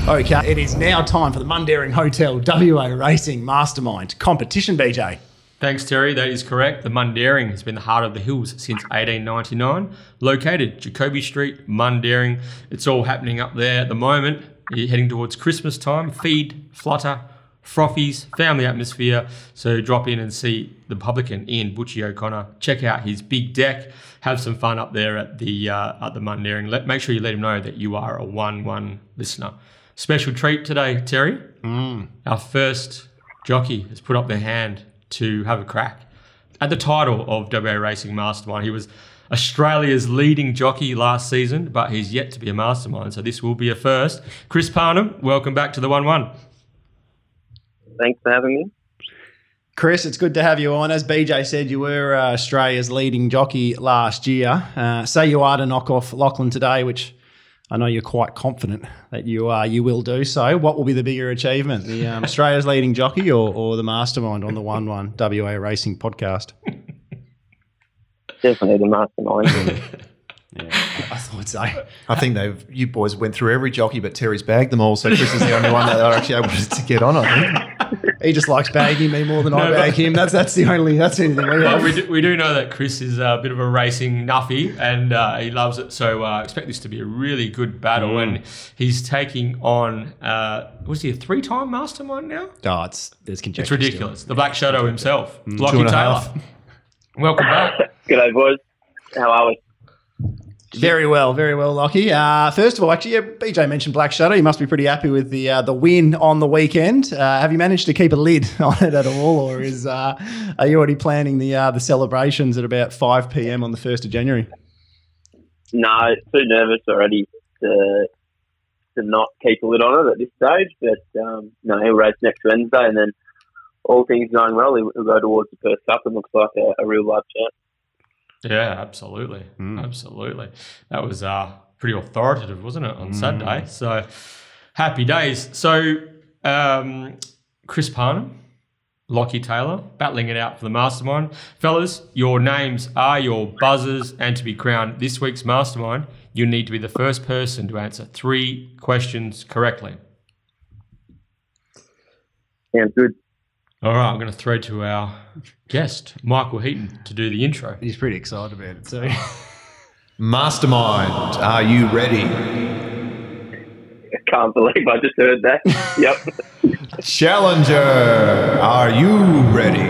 Okay, it is now time for the Mundaring Hotel WA Racing Mastermind competition, BJ. Thanks, Terry. That is correct. The Mundaring has been the heart of the hills since 1899. Located Jacoby Street, Mundaring. It's all happening up there at the moment. You're heading towards Christmas time. Feed, flutter, frothies, family atmosphere. So drop in and see the publican Ian Butchie O'Connor. Check out his big deck. Have some fun up there at the uh, at the Mundaring. Let make sure you let him know that you are a one-one listener. Special treat today, Terry. Our first jockey has put up their hand to have a crack at the title of WA Racing Mastermind. He was Australia's leading jockey last season, but he's yet to be a mastermind, so this will be a first. Chris Parnham, welcome back to the 1 1. Thanks for having me. Chris, it's good to have you on. As BJ said, you were uh, Australia's leading jockey last year. Uh, say you are to knock off Lachlan today, which I know you're quite confident that you are. You will do so. What will be the bigger achievement, the um, (laughs) Australia's leading jockey or, or the mastermind on the One One WA Racing podcast? Definitely the mastermind. (laughs) Yeah, I thought so. I think they've you boys went through every jockey, but Terry's bagged them all. So Chris is the only one that are actually able to get on. I think. He just likes bagging me more than I No, but- bag him. That's that's the only that's the only thing we Well, we, do, we do know that Chris is a bit of a racing nuffy and uh, he loves it. So uh, expect this to be a really good battle. And he's taking on, uh, was he a three time mastermind now? Oh, it's there's conjecture. It's ridiculous. The Black Shadow himself, two Lockie Taylor. Welcome back. (laughs) G'day, boys. How are we? Very well, very well, Lockie. Uh, first of all, actually, yeah, BJ mentioned Black Shadow. You must be pretty happy with the uh, the win on the weekend. Uh, have you managed to keep a lid (laughs) on it at all, or is uh, are you already planning the uh, the celebrations at about five pm on the first of January? No, too nervous already to to not keep a lid on it at this stage. But um, no, he'll race next Wednesday, and then all things going well, he'll he'll go towards the first Cup and looks like a, a real live chance. Yeah, absolutely, Mm. absolutely. That was uh, pretty authoritative, wasn't it, on Mm. Saturday? So happy days. So um, Chris Parnham, Lockie Taylor, battling it out for the mastermind. Fellas, your names are your buzzers, and to be crowned this week's mastermind, you need to be the first person to answer three questions correctly. Sounds good. All right, I'm going to throw to our guest, Michael Heaton, to do the intro. He's pretty excited about it too. (laughs) Mastermind, are you ready? I can't believe I just heard that. yep. (laughs) Challenger, are you ready?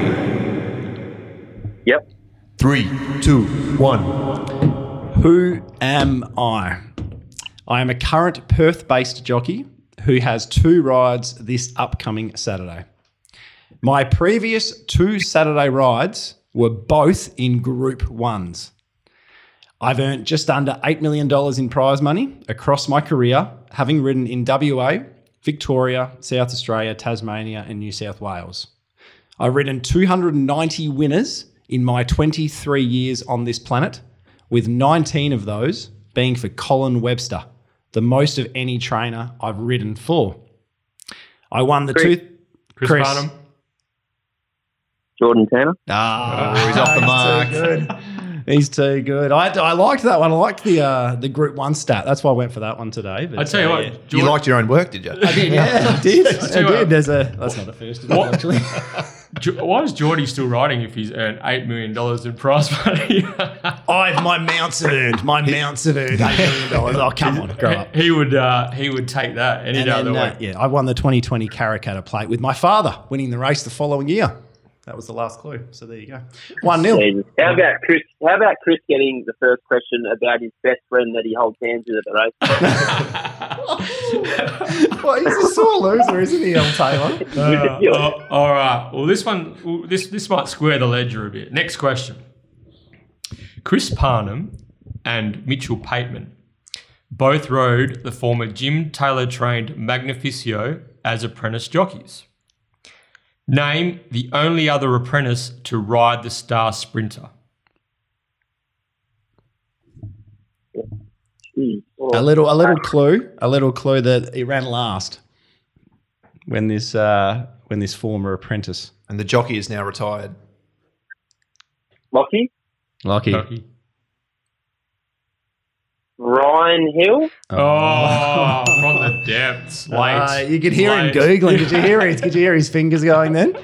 Yep. Three, two, one. Who am I? I am a current Perth based jockey who has two rides this upcoming Saturday. My previous two Saturday rides were both in Group Ones. I've earned just under $8 million in prize money across my career, having ridden in WA, Victoria, South Australia, Tasmania, and New South Wales. I've ridden 290 winners in my 23 years on this planet, with 19 of those being for Colin Webster, the most of any trainer I've ridden for. I won the Chris. two. Chris, Chris. Jordan Tanner. Ah, Oh, he's off the mark. Too good. (laughs) He's too good. I, I liked that one. I liked the uh, the Group One stat. That's why I went for that one today. But, I tell you uh, what, yeah. You liked your own work, did you? I did. Yeah, (laughs) I did. I tell did. There's a. That's not a first, is it, What? actually. (laughs) Why is Geordie still riding if he's earned $8 million in prize money? I have my mounts have earned. My mounts have earned eight million dollars. Oh come on, grow up. he would uh, he would take that any And day of then, the uh, week. yeah, I won the 2020 Karrakatta Plate with my father winning the race the following year. That was the last clue. So there you go. One 0 How about Chris? How about Chris getting the first question about his best friend that he holds hands with at the race? (laughs) well, he's a sore loser, isn't he, El Taylor? (laughs) Uh, oh, all right. Well, this one, this this might square the ledger a bit. Next question. Chris Parnham and Mitchell Pateman both rode the former Jim Taylor trained Magnifisio as apprentice jockeys. Name the only other apprentice to ride the Star Sprinter. A little, a little clue, a little clue that he ran last when this, uh, when this former apprentice. And the jockey is now retired. Lockie, Lucky. Lucky. Ryan Hill. Oh, from the (laughs) depths. Late. Uh, you could hear him googling. Did you hear it? Did you hear his (laughs) fingers going then?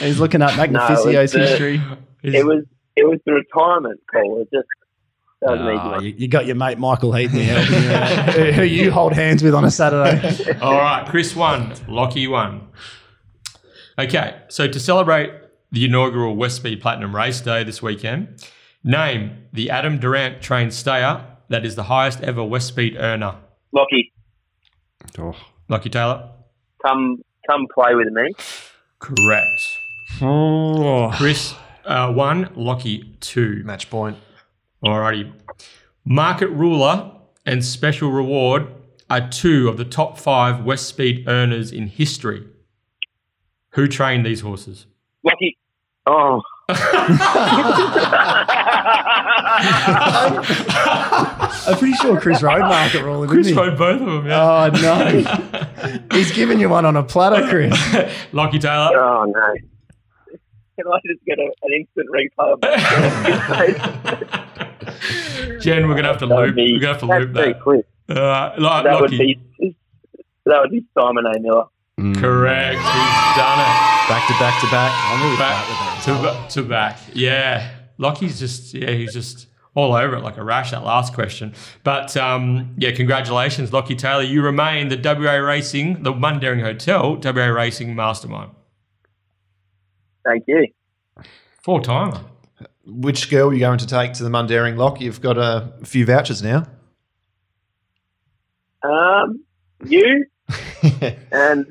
He's looking up Magnifisio's the- history. He's- It was it was the retirement call. It just that was an easy one. you, you got your mate Michael Heaton here, helping (laughs) you who, who you hold hands with on a Saturday. All right, Chris won. Lockie won. Okay, so to celebrate the inaugural Westspeed Platinum Race Day this weekend, name the Adam Durrant trained stayer that is the highest ever Westspeed earner. Lockie, Lockie Taylor? come come play with me. Correct. Oh. Chris uh, one, Lockie two. Match point. Alrighty. Market ruler and special reward are two of the top five Westspeed earners in history. Who trained these horses? Lockie. Oh. (laughs) (laughs) (laughs) I'm pretty sure Chris (laughs) rode market ruler, didn't Chris he? rode both of them, yeah. Oh no, (laughs) he's giving you one on a platter, Chris. (laughs) Lockie Taylor. Oh no. Can I just get a, an instant replay of? Jen, we're gonna have to That loop. be- We're gonna have to loop pretty that. quick. Uh, Lo- That would be that would be Simon A. Miller. Correct. He's done it. Back to back to back. I'm really Back flat to, that. ba- to back. Yeah. Lockie's just yeah, he's just all over it like a rash that last question. But um, yeah, congratulations, Lockie Taylor. You remain the WA Racing, the Mundaring Hotel WA Racing Mastermind. Thank you. Full timer. Which girl are you going to take to the Mundaring Lock? You've got a few vouchers now. Um, you (laughs) and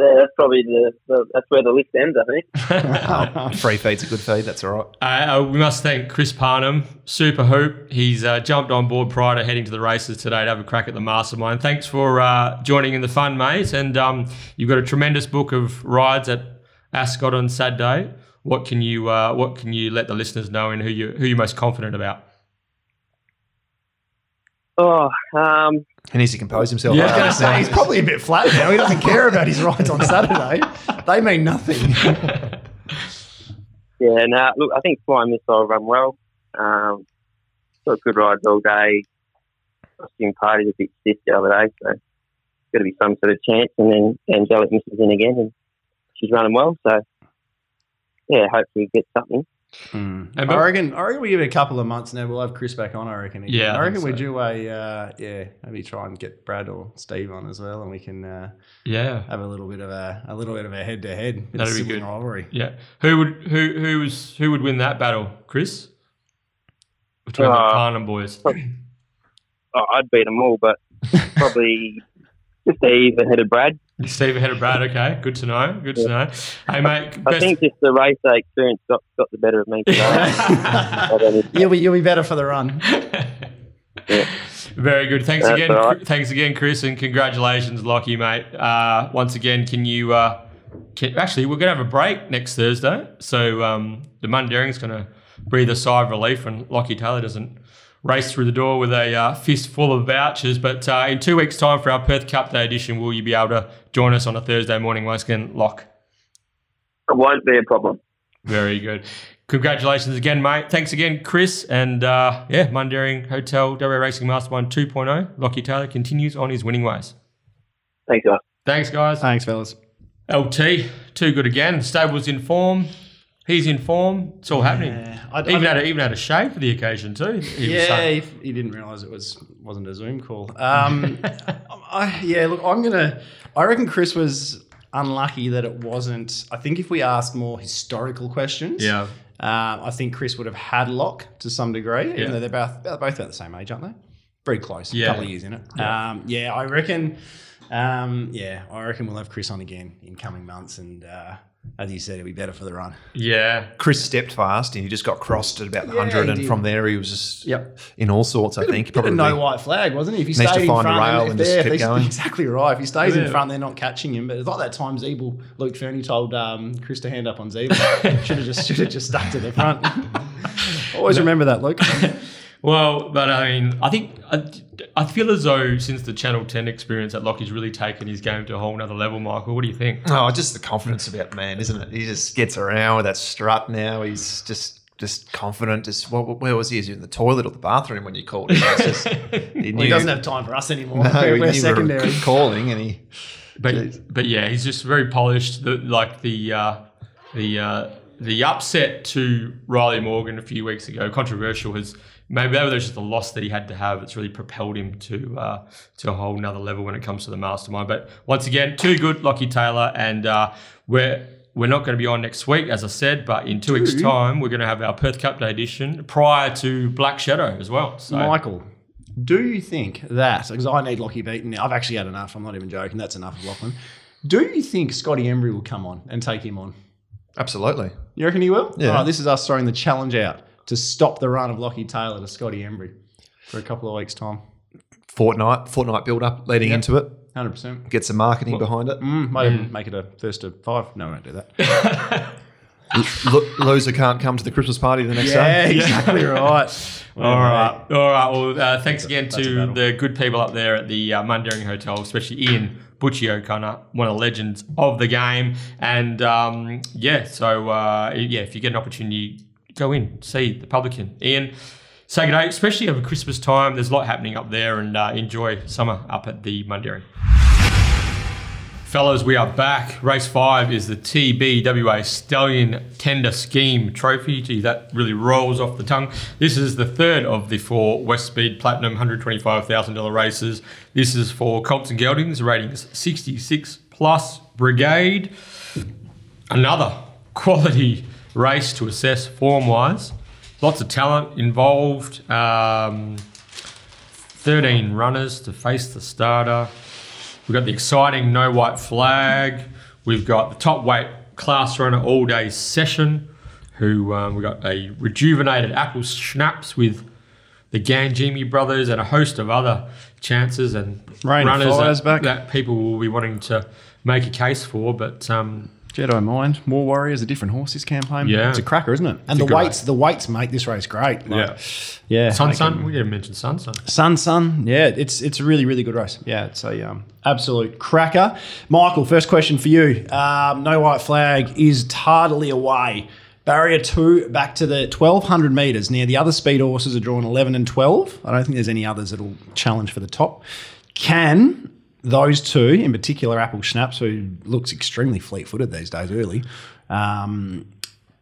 that's uh, that's probably the, the that's where the list ends. I think. (laughs) Free feed's a good feed. That's all right. Uh, uh, we must thank Chris Parnham, Super Hoop. He's uh, jumped on board prior to heading to the races today to have a crack at the mastermind. Thanks for uh, joining in the fun, mate. And um, you've got a tremendous book of rides at Ascot on Saturday. What can you uh, What can you let the listeners know and who you who you're most confident about? Oh, um, He needs to compose himself. Yeah. I was going to say he's probably a bit flat now. He doesn't care about his rides on Saturday. They mean nothing. (laughs) yeah, no, look, I think Flying Missile run well. Um, got good rides all day. Costume party's a bit stiff the other day, so got to be some sort of chance. And then Angelic misses in again, and she's running well. So, yeah, hopefully we get something. And I reckon. I reckon we give it a couple of months now. We'll have Chris back on. I reckon. again. Yeah, I I reckon think we do a uh, yeah. Maybe try and get Brad or Steve on as well, and we can uh, yeah. have a little bit of a a little bit of a head to head. That'd be good. rivalry. Yeah. Who would who who was who would win that battle, Chris? Between the Uh, Parnham boys. (laughs) Oh, I'd beat them all, but probably Steve ahead of Brad. Steve ahead of Brad. Okay, good to know. Good to know. Hey mate, I best. think just the race day experience got, got the better of me today. I don't know. You'll be you'll be better for the run. yeah. Very good. Thanks That's again. all right. Thanks again, Chris, and congratulations, Lockie, mate. Uh, once again, can you? Uh, can, actually, we're going to have a break next Thursday, so um, the Mundaring's going to breathe a sigh of relief when Lockie Taylor doesn't race through the door with a uh, fist full of vouchers. But uh, in two weeks' time for our Perth Cup Day edition, will you be able to join us on a Thursday morning once again, Lock? It won't be a problem. Very good. Congratulations again, mate. Thanks again, Chris. And uh, yeah, Mundaring Hotel WA Racing Mastermind 2.0. Lockie Taylor continues on his winning ways. Thanks, guys. Thanks, guys. Thanks, fellas. LT, too good again. Stable's in form. He's in form. It's all happening. I, Even had a, even had a shave for the occasion too. He Yeah, he, he didn't realise it was wasn't a Zoom call. Um, (laughs) I, yeah, look, I'm gonna. I reckon Chris was unlucky that it wasn't. I think if we asked more historical questions, yeah. uh, I think Chris would have had Lock to some degree. Yeah. Even though they're both they're both about the same age, aren't they? Very close. Yeah. A couple of years in it. Yeah, um, yeah I reckon. Um, yeah, I reckon we'll have Chris on again in coming months, and uh, as you said, it'd be better for the run. Yeah. Chris stepped fast and he just got crossed at about the Yeah, 100 and did. from there he was just Yep. in all sorts, I think. Bit Probably of no white flag, wasn't he? If he Needs to stayed in find a front, rail if and just they're- keep (laughs) going. Exactly right. If he stays Yeah. in front, they're not catching him. But it's like that time Zeeble, Luke Fernie told um, Chris to hand up on Zeeble. (laughs) should have just should have just stuck to the front. (laughs) Always remember that, Luke. Well, but I mean, I think I, I feel as though since the Channel 10 experience that Lockie's really taken his game to a whole nother level, Michael. What do you think? Oh, just the confidence about the man, isn't it? He just gets around with that strut now. He's just just confident. Just well, where was he? Is he in the toilet or the bathroom when you called him? Just, (laughs) he, Well, he doesn't have time for us anymore. no, we're we're secondary. We (laughs) were calling, and he But but yeah, he's just very polished. The, like the uh, the uh, the upset to Riley Morgan a few weeks ago, controversial, has maybe that was just a loss that he had to have. It's really propelled him to uh, to a whole another level when it comes to the mastermind. But once again, too good, Lockie Taylor, and uh, we're. We're not going to be on next week, as I said, but in two weeks' time, we're going to have our Perth Cup Day edition prior to Black Shadow as well. So, Michael, do you think that because I need Lockie beaten now? I've actually had enough. I'm not even joking. That's enough of Lachlan. Do you think Scotty Embry will come on and take him on? absolutely. You reckon he will? Yeah. All right, this is us throwing the challenge out to stop the run of Lockie Taylor to Scotty Embry for a couple of weeks' time. Fortnight, fortnight build up leading Yep. into it. Hundred percent. Get some marketing behind it. Mm, might even make it a first to five. No, we won't do that. (laughs) Lo- loser can't come to the Christmas party the next day. Yeah, exactly (laughs) right. All right, all right. Well, uh, thanks again that's a to the good people up there at the uh, Mundaring Hotel, especially Ian Butchie O'Connor, one of the legends of the game. And um, yeah, so uh, yeah, if you get an opportunity, go in, see the publican. Ian, say good day, especially over Christmas time. There's a lot happening up there, and uh, enjoy summer up at the Mundaring. Fellas, we are back. Race five is the TBWA Stallion Tender Scheme Trophy. Gee, that really rolls off the tongue. This is the third of the four West Speed Platinum $125,000 races. This is for Colts and Geldings, ratings 66 plus Brigade. Another quality race to assess form wise. Lots of talent involved. Um, 13 runners to face the starter. We've got the exciting no white flag. We've got the top weight class runner all day session, who um, we've got a rejuvenated apple schnapps with the Gangemi brothers and a host of other chances and Rain runners that, back. that people will be wanting to make a case for. But um, Jedi Mind, War Warriors, a different horse this campaign. Yeah. it's a cracker, isn't it? And a the good weights, the weights make this race great. Like, yeah. Sun Sun. We didn't mention Sun Sun. Sun Sun, yeah, it's it's a really really good race. Yeah, it's a um, absolute cracker. Michael, first question for you. Um, no white flag is tardily away. Barrier two back to the twelve hundred meters. Now the other speed horses are drawn eleven and twelve. I don't think there's any others that'll challenge for the top. Can those two, in particular, Apple Schnapps, who looks extremely fleet footed these days, early, um,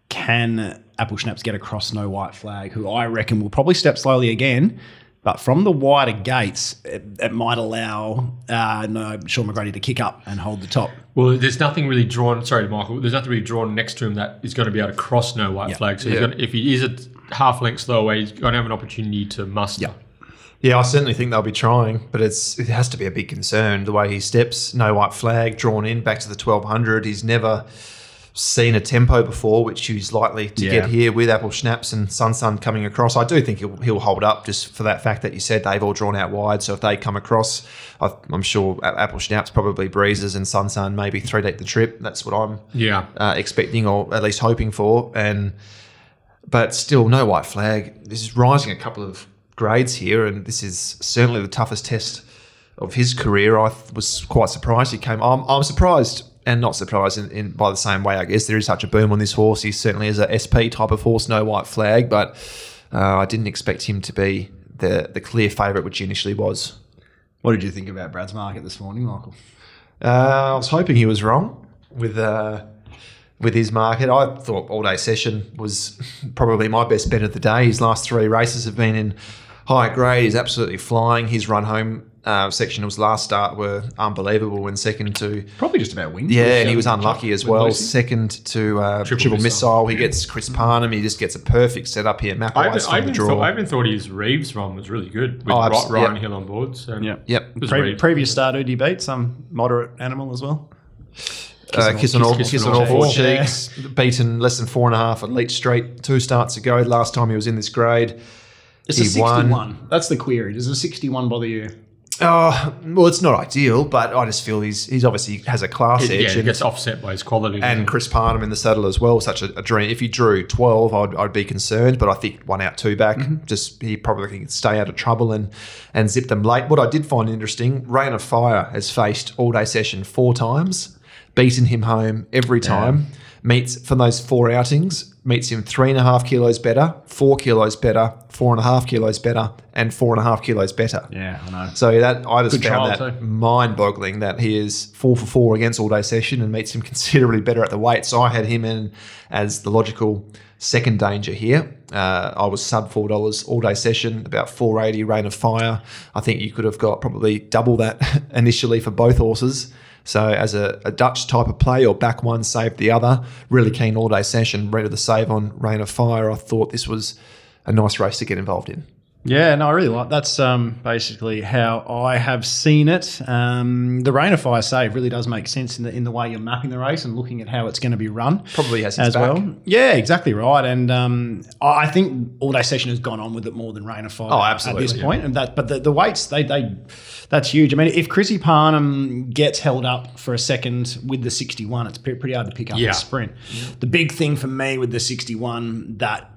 can Apple Schnapps get across no white flag, who I reckon will probably step slowly again, but from the wider gates, it, it might allow uh, no Shaun McGruddy to kick up and hold the top. Well, there's nothing really drawn. Sorry, Michael. There's nothing really drawn next to him that is going to be able to cross no white flag. So he's gonna, if he is a half length slow away, he's going to have an opportunity to muster. Yeah, I certainly think they'll be trying, but it's it has to be a big concern the way he steps. No white flag drawn in back to the twelve hundred. He's never seen a tempo before, which he's likely to Yeah. get here with Apple Schnapps and Sun Sun coming across. I do think he'll, he'll hold up just for that fact that you said they've all drawn out wide. So if they come across, I, I'm sure Apple Schnapps probably breezes and Sun Sun maybe three deep the trip. That's what I'm Yeah. uh, expecting or at least hoping for. And but still, no white flag. This is rising a couple of grades here, and this is certainly the toughest test of his career. I was quite surprised he came. I'm, I'm surprised and not surprised in, in by the same way. I guess there is such a boom on this horse. He certainly is a SP type of horse, no white flag, but uh, I didn't expect him to be the the clear favourite, which he initially was. What did you think about Brad's market this morning, Michael? Uh, I was hoping he was wrong with uh, with his market. I thought all day session was (laughs) probably my best bet of the day. His last three races have been in high grade. He's absolutely flying. His run home uh, section of his last start were unbelievable. And second to Probably just about win. yeah, and he was unlucky as well. Lucy. Second to uh, Triple triple, missile. missile. He gets Chris Parnham. He just gets a perfect setup here. Map I Mapaway even, I, the even thought, I even thought his Reeves run was really good with Oh, abs- Ryan yeah. Hill on board. So Yeah. Yep. Pre- previous start, who did beat? Some moderate animal as well. Uh, kiss on all, kiss kiss on on all all four cheeks. cheeks. Beaten less than four and a half at Leach Street two starts ago. Last time he was in this grade, It's a 61. won. That's the query. Does a 61 bother you? Oh, well, it's not ideal, but I just feel he's he's obviously has a class yeah, edge. he and, gets offset by his quality. and Chris Parnham in the saddle as well, such a, a dream. If he drew 12, I'd, I'd be concerned, but I think one out, two back, mm-hmm. just he probably can stay out of trouble and, and zip them late. What I did find interesting, Rain of Fire has faced all day session four times, beaten him home every time, meets from those four outings, meets him three and a half kilos better, four kilos better, four and a half kilos better, and four and a half kilos better. Yeah, I know. So that I just Good found that too. mind-boggling that he is four for four against all day session and meets him (laughs) considerably better at the weight. So I had him in as the logical second danger here. Uh, I was sub four dollars all day session, about four eighty rain of fire. I think you could have got probably double that (laughs) initially for both horses. So as a, a Dutch type of play or back one, save the other, really keen all day session, ready to save on rain of fire. I thought this was a nice race to get involved in. Yeah, no, I really like that's um, basically how I have seen it. Um, the rain of fire save really does make sense in the in the way you're mapping the race and looking at how it's going to be run. Probably has as back. well. Yeah, exactly right. And um, I think all day session has gone on with it more than rain of fire. Oh, absolutely. At this yeah. point, and that, but the, the weights they they that's huge. I mean, if Chrissy Parnham gets held up for a second with the 61, it's pretty hard to pick up Yeah. the sprint. The big thing for me with the 61 that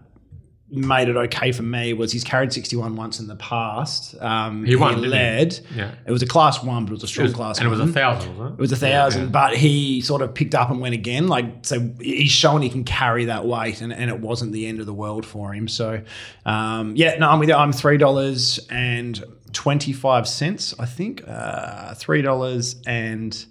made it okay for me was he's carried 61 once in the past. Um, He won, he? led. Yeah. It was a class one, but it was a strong was- class and it was a thousand, wasn't It It was a thousand, but he sort of picked up and went again. Like so, he's shown he can carry that weight, and, and it wasn't the end of the world for him. So, um, yeah, no, I'm with you. I'm three dollars and twenty five cents. I think uh, three dollars and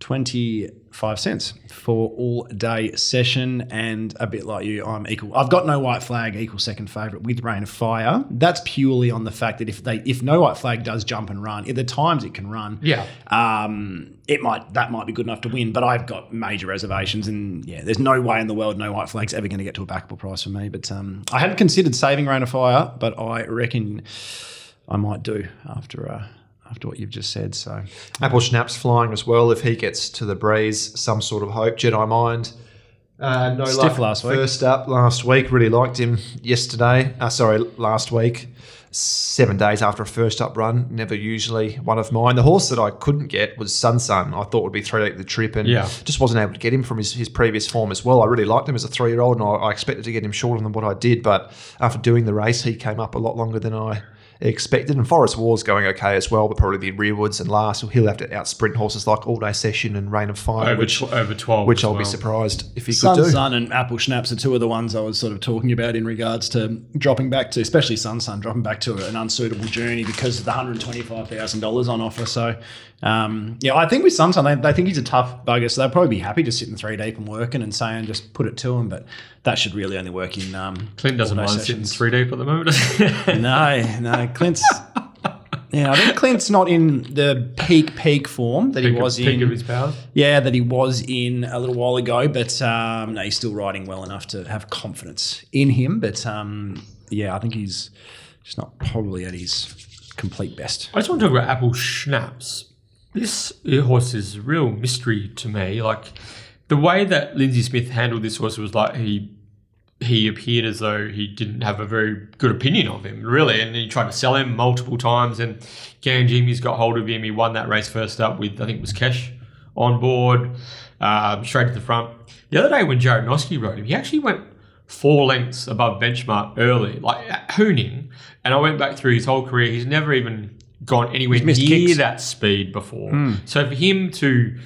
twenty five cents for all day session, and a bit like you, I'm equal. I've got no white flag, equal second favourite with Rain of Fire. That's purely on the fact that if they if no white flag does jump and run, at the times it can run, Yeah. um, it might that might be good enough to win, but I've got major reservations, and yeah, there's no way in the world no white flag's ever going to get to a backable price for me. But um, I hadn't considered saving Rain of Fire, but I reckon I might do after uh, after what you've just said. So Apple Schnapp's flying as well. If he gets to the breeze, some sort of hope. Jedi Mind Uh, no Stiff luck last week. First up last week, really liked him yesterday. Uh, sorry, last week. Seven days after a first up run, never usually one of mine. The horse that I couldn't get was Sun Sun. I thought would be three deep the trip, and Yeah. just wasn't able to get him from his, his previous form as well. I really liked him as a three year old, and I, I expected to get him shorter than what I did. But after doing the race, he came up a lot longer than I expected. And Forest War's going okay as well, but probably be rearwards and last. He'll have to outsprint horses like All Day Session and Rain of Fire, over, which tw- over 12. which as I'll be surprised if he Sun could do. Sun and Apple Schnapps are two of the ones I was sort of talking about in regards to dropping back to, especially Sun Sun, dropping back to an unsuitable journey because of the $125,000 on offer. So, um, yeah, I think with Sun Sun, they, they think he's a tough bugger, so they'll probably be happy just sitting three deep and working and saying just put it to him. But that should really only work in. Um, Clint doesn't all-day mind sitting sessions. three deep at the moment. (laughs) No, no, Clint's. Yeah, I think Clint's not in the peak peak form that he Peak of- was peak in. of his powers. Yeah, that he was in a little while ago, but um, no, he's still riding well enough to have confidence in him. But um, yeah, I think he's just not probably at his complete best. I just want to talk about Apple Schnapps. This horse is a real mystery to me. Like the way that Lindsay Smith handled this horse was like he he appeared as though he didn't have a very good opinion of him, really, and he tried to sell him multiple times. And Gangemi's got hold of him. He won that race first up with I think it was Kesh on board, um, straight to the front. The other day when Jarrad Noske rode him, he actually went four lengths above benchmark early, like hooning. And I went back through his whole career. He's never even gone anywhere near kicks. that speed before. So for him to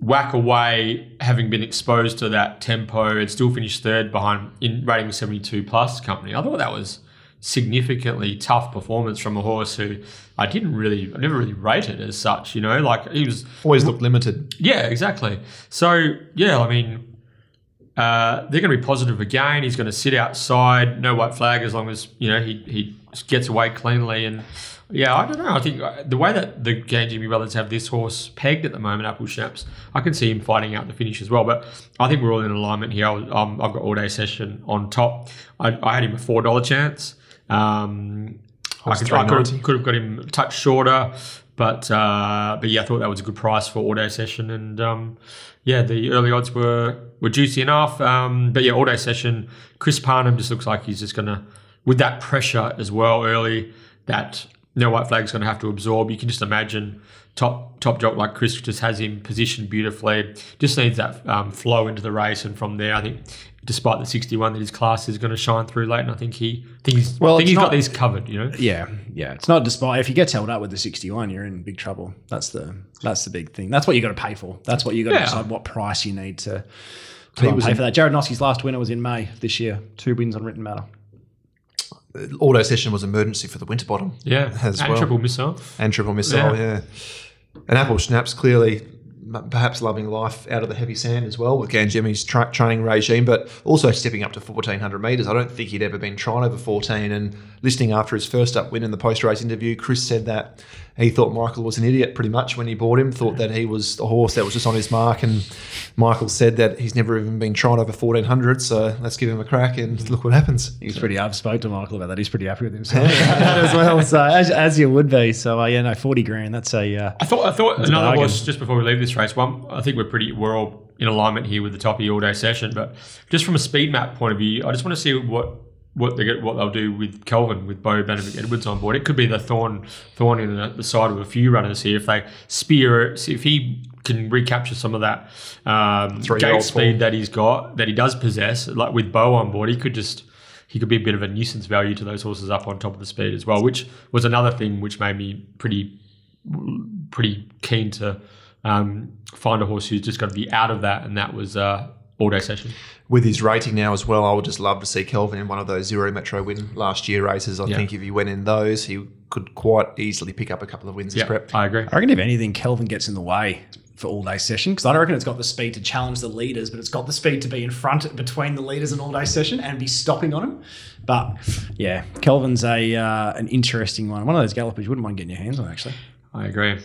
whack away, having been exposed to that tempo and still finish third behind in rating 72 plus company, I thought that was significantly tough performance from a horse who I didn't really, I never really rated as such. You know, like he was Always looked limited. yeah, exactly. So yeah, I mean, uh, they're going to be positive again. He's going to sit outside, no white flag, as long as you know he he gets away cleanly. And yeah, I don't know. I think uh, the way that the Jimmy brothers have this horse pegged at the moment, Apple Schnapps, I can see him fighting out the finish as well. But I think we're all in alignment here. I was, um, I've got all day session on top. I, I had him a four dollar chance. Um, I could, I could, have, could have got him a touch shorter, but uh, but yeah, I thought that was a good price for all day session, and um, yeah, the early odds were were juicy enough. Um, but yeah, all day session, Chris Parnham just looks like he's just gonna with that pressure as well early that no white flag's gonna have to absorb. You can just imagine top top jock like Chris just has him positioned beautifully. Just needs that um, flow into the race, and from there, I think. Despite the 61 that his class is going to shine through late, and I think he think he's, Well, I think he's got not- these covered. You know, Yeah, yeah. It's not despite if you get held up with the sixty one, you're in big trouble. That's the that's the big thing. That's what you got to pay for. That's what you got to Yeah. decide what price you need to, to He pay in- for that. Jarrad Noske's last winner was in May this year. Two wins on written matter. Auto session was emergency for the Winterbottom yeah, As and well. triple missile. and triple missile. Yeah. Yeah. And Apple Schnapp's clearly perhaps loving life out of the heavy sand as well with Gangemi's tra- training regime, but also stepping up to 1400 metres. I don't think he'd ever been trying over 14. And listening after his first up win in the post race interview, Chris said that he thought Michael was an idiot pretty much when he bought him, thought that he was a horse that was just on his mark. And Michael said that he's never even been tried over 1400. So let's give him a crack and look what happens. He's pretty. I've spoke to Michael about that. He's pretty happy with himself (laughs) as well. So as, as you would be. So uh, yeah, no, forty grand. That's a uh, I thought I thought another bargain. horse just before we leave this race. One, I think we're pretty we're all in alignment here with the top of the all day session. But just from a speed map point of view, I just want to see what what they get what they'll do with Kelvin with Bo Benedict Edwards on board. It could be the thorn thorn in the, the side of a few runners here if they spear if he can recapture some of that um, gate speed that he's got that he does possess. Like with Bo on board, he could just he could be a bit of a nuisance value to those horses up on top of the speed as well, which was another thing which made me pretty pretty keen to um, find a horse who's just going to be out of that, and that was uh, all day session. with his rating now as well, I would just love to see Kelvin in one of those zero metro win last year races. I Yeah. think if he went in those, he could quite easily pick up a couple of wins as Yeah, prep. I agree. I reckon if anything, Kelvin gets in the way for all day session because I don't reckon it's got the speed to challenge the leaders, but it's got the speed to be in front between the leaders and all day session and be stopping on them. But yeah, Kelvin's a uh, an interesting one. One of those gallopers you wouldn't mind getting your hands on actually. I agree.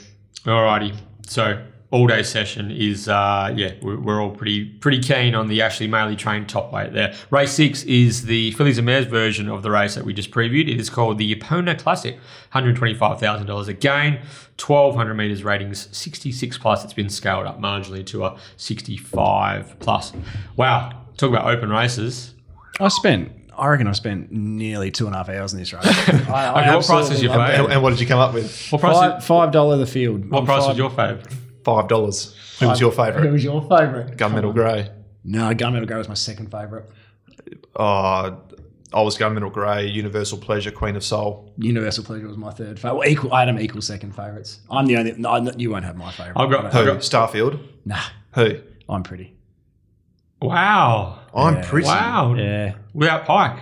Alrighty, so all day session is uh, yeah, we're, we're all pretty pretty keen on the Ashley Maley trained top weight there. Race six is the Fillies and Mares version of the race that we just previewed. It is called the Epona Classic, one hundred twenty five thousand dollars again, twelve hundred meters ratings, sixty six plus. It's been scaled up marginally to a sixty five plus. Wow. talk about open races. I spent. I reckon I spent nearly two and a half hours in this race. (laughs) I, I Okay, what price absolutely is your loved favourite? And, and what did you come up with? What price? Five, is, five dollar the field. what price five- was your favourite? Five dollars. Who was your favourite? Who was your favourite? Gunmetal Grey. No, Gunmetal Grey was my second favourite. Oh, I was Gunmetal Grey, Universal Pleasure, Queen of Soul. Universal Pleasure was my third favourite. Well, equal, I had them equal second favourites. I'm the only. No, I'm- you won't have my favourite. I've got- I Who? don't- Starfield. Nah, Who? I'm pretty. Wow. I'm Yeah. pretty. Wow. Yeah, Without Pike.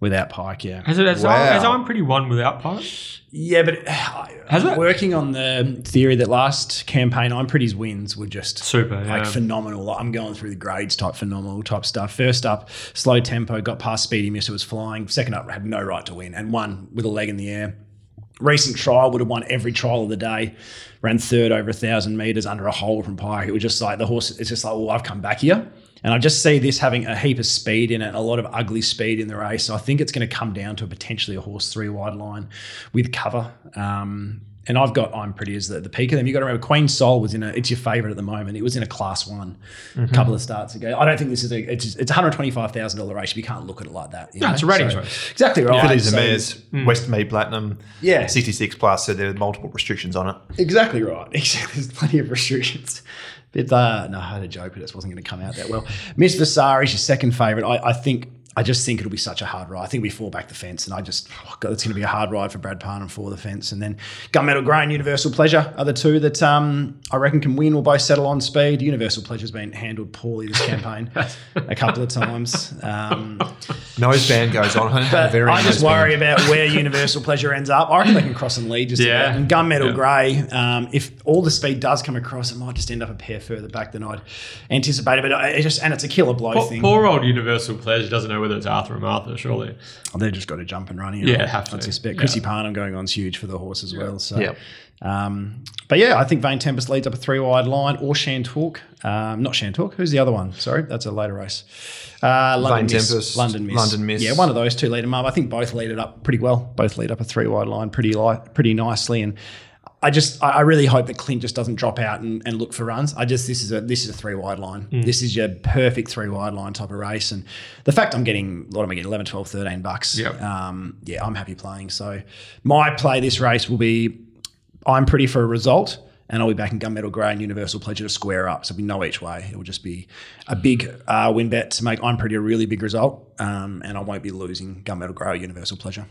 without Pike, yeah. Has it? Has, Wow. has I'm pretty one without Pike? Yeah, but uh, Has I'm it? working on the theory that last campaign, I'm pretty's wins were just Super. like Yeah. phenomenal. Like, I'm going through the grades type phenomenal type stuff. First up, slow tempo, got past Speedy Mister was flying. Second up, had no right to win and won with a leg in the air. Recent trial would have won every trial of the day. Ran third over a thousand meters under a hole from Pike. It was just like the horse. It's just like, well, I've come back here, and I just see this having a heap of speed in it, a lot of ugly speed in the race. So I think it's going to come down to a potentially a horse three wide line with cover. Um, and I've got I'm pretty as the, the peak of them. You've got to remember Queen Soul was in a it's your favorite at the moment. It was in a class one a couple of starts ago. I don't think this is a it's it's 125 thousand dollar race. But you can't look at it like that. you No, know? it's a ratings So- race. Exactly right. Fillies and So- Mares, West Mead Platinum. Yeah. 66 plus, so there are multiple restrictions on it. Exactly right. (laughs) Exactly. There's plenty of restrictions. But uh, no, I had a joke, but it wasn't going to come out that well. Miss Vasari your second favourite. I, I think. I just think it'll be such a hard ride. I think we fall back the fence, and I just, oh God, it's going to be a hard ride for Brad Parnham for the fence. And then Gunmetal Grey and Universal Pleasure are the two that um, I reckon can win. Will both settle on speed. Universal Pleasure's been handled poorly this campaign a couple of times. Um, Noseband goes on. but Very I just noseband. worry about where Universal Pleasure ends up. I reckon they can cross and lead just Yeah. about. And Gunmetal Yeah. Grey, um, if all the speed does come across, it might just end up a pair further back than I'd anticipated. But it just and it's a killer blow Poor, thing. poor old Universal Pleasure doesn't know whether it's Arthur or Martha, surely. Oh, they've just got to jump and run here. Yeah, have to. I suspect. Yeah. Chrissy Parnham going on's huge for the horse as well. So, Yep. um, but yeah, I think Vane Tempest leads up a three wide line or Shantalk. Um, not Shantalk. Who's the other one? Sorry, that's a later race. Uh, London Vane Miss. Tempest, London Miss. London Miss. Yeah, one of those two lead them up. I think both lead it up pretty well. Both lead up a three wide line pretty light, pretty nicely. And I just, I really hope that Clint just doesn't drop out and, and look for runs. I just, this is a, this is a three wide line. This is your perfect three wide line type of race. And the fact I'm getting, what am I getting, 11, 12, 13 bucks. Yep. Um, yeah, I'm happy playing. So my play this race will be, I'm pretty for a result. And I'll be back in Gunmetal Grey and Universal Pleasure to square up. So be no each way. It will just be a big uh, win bet to make I'm pretty a really big result. Um, and I won't be losing Gunmetal Grey or Universal Pleasure.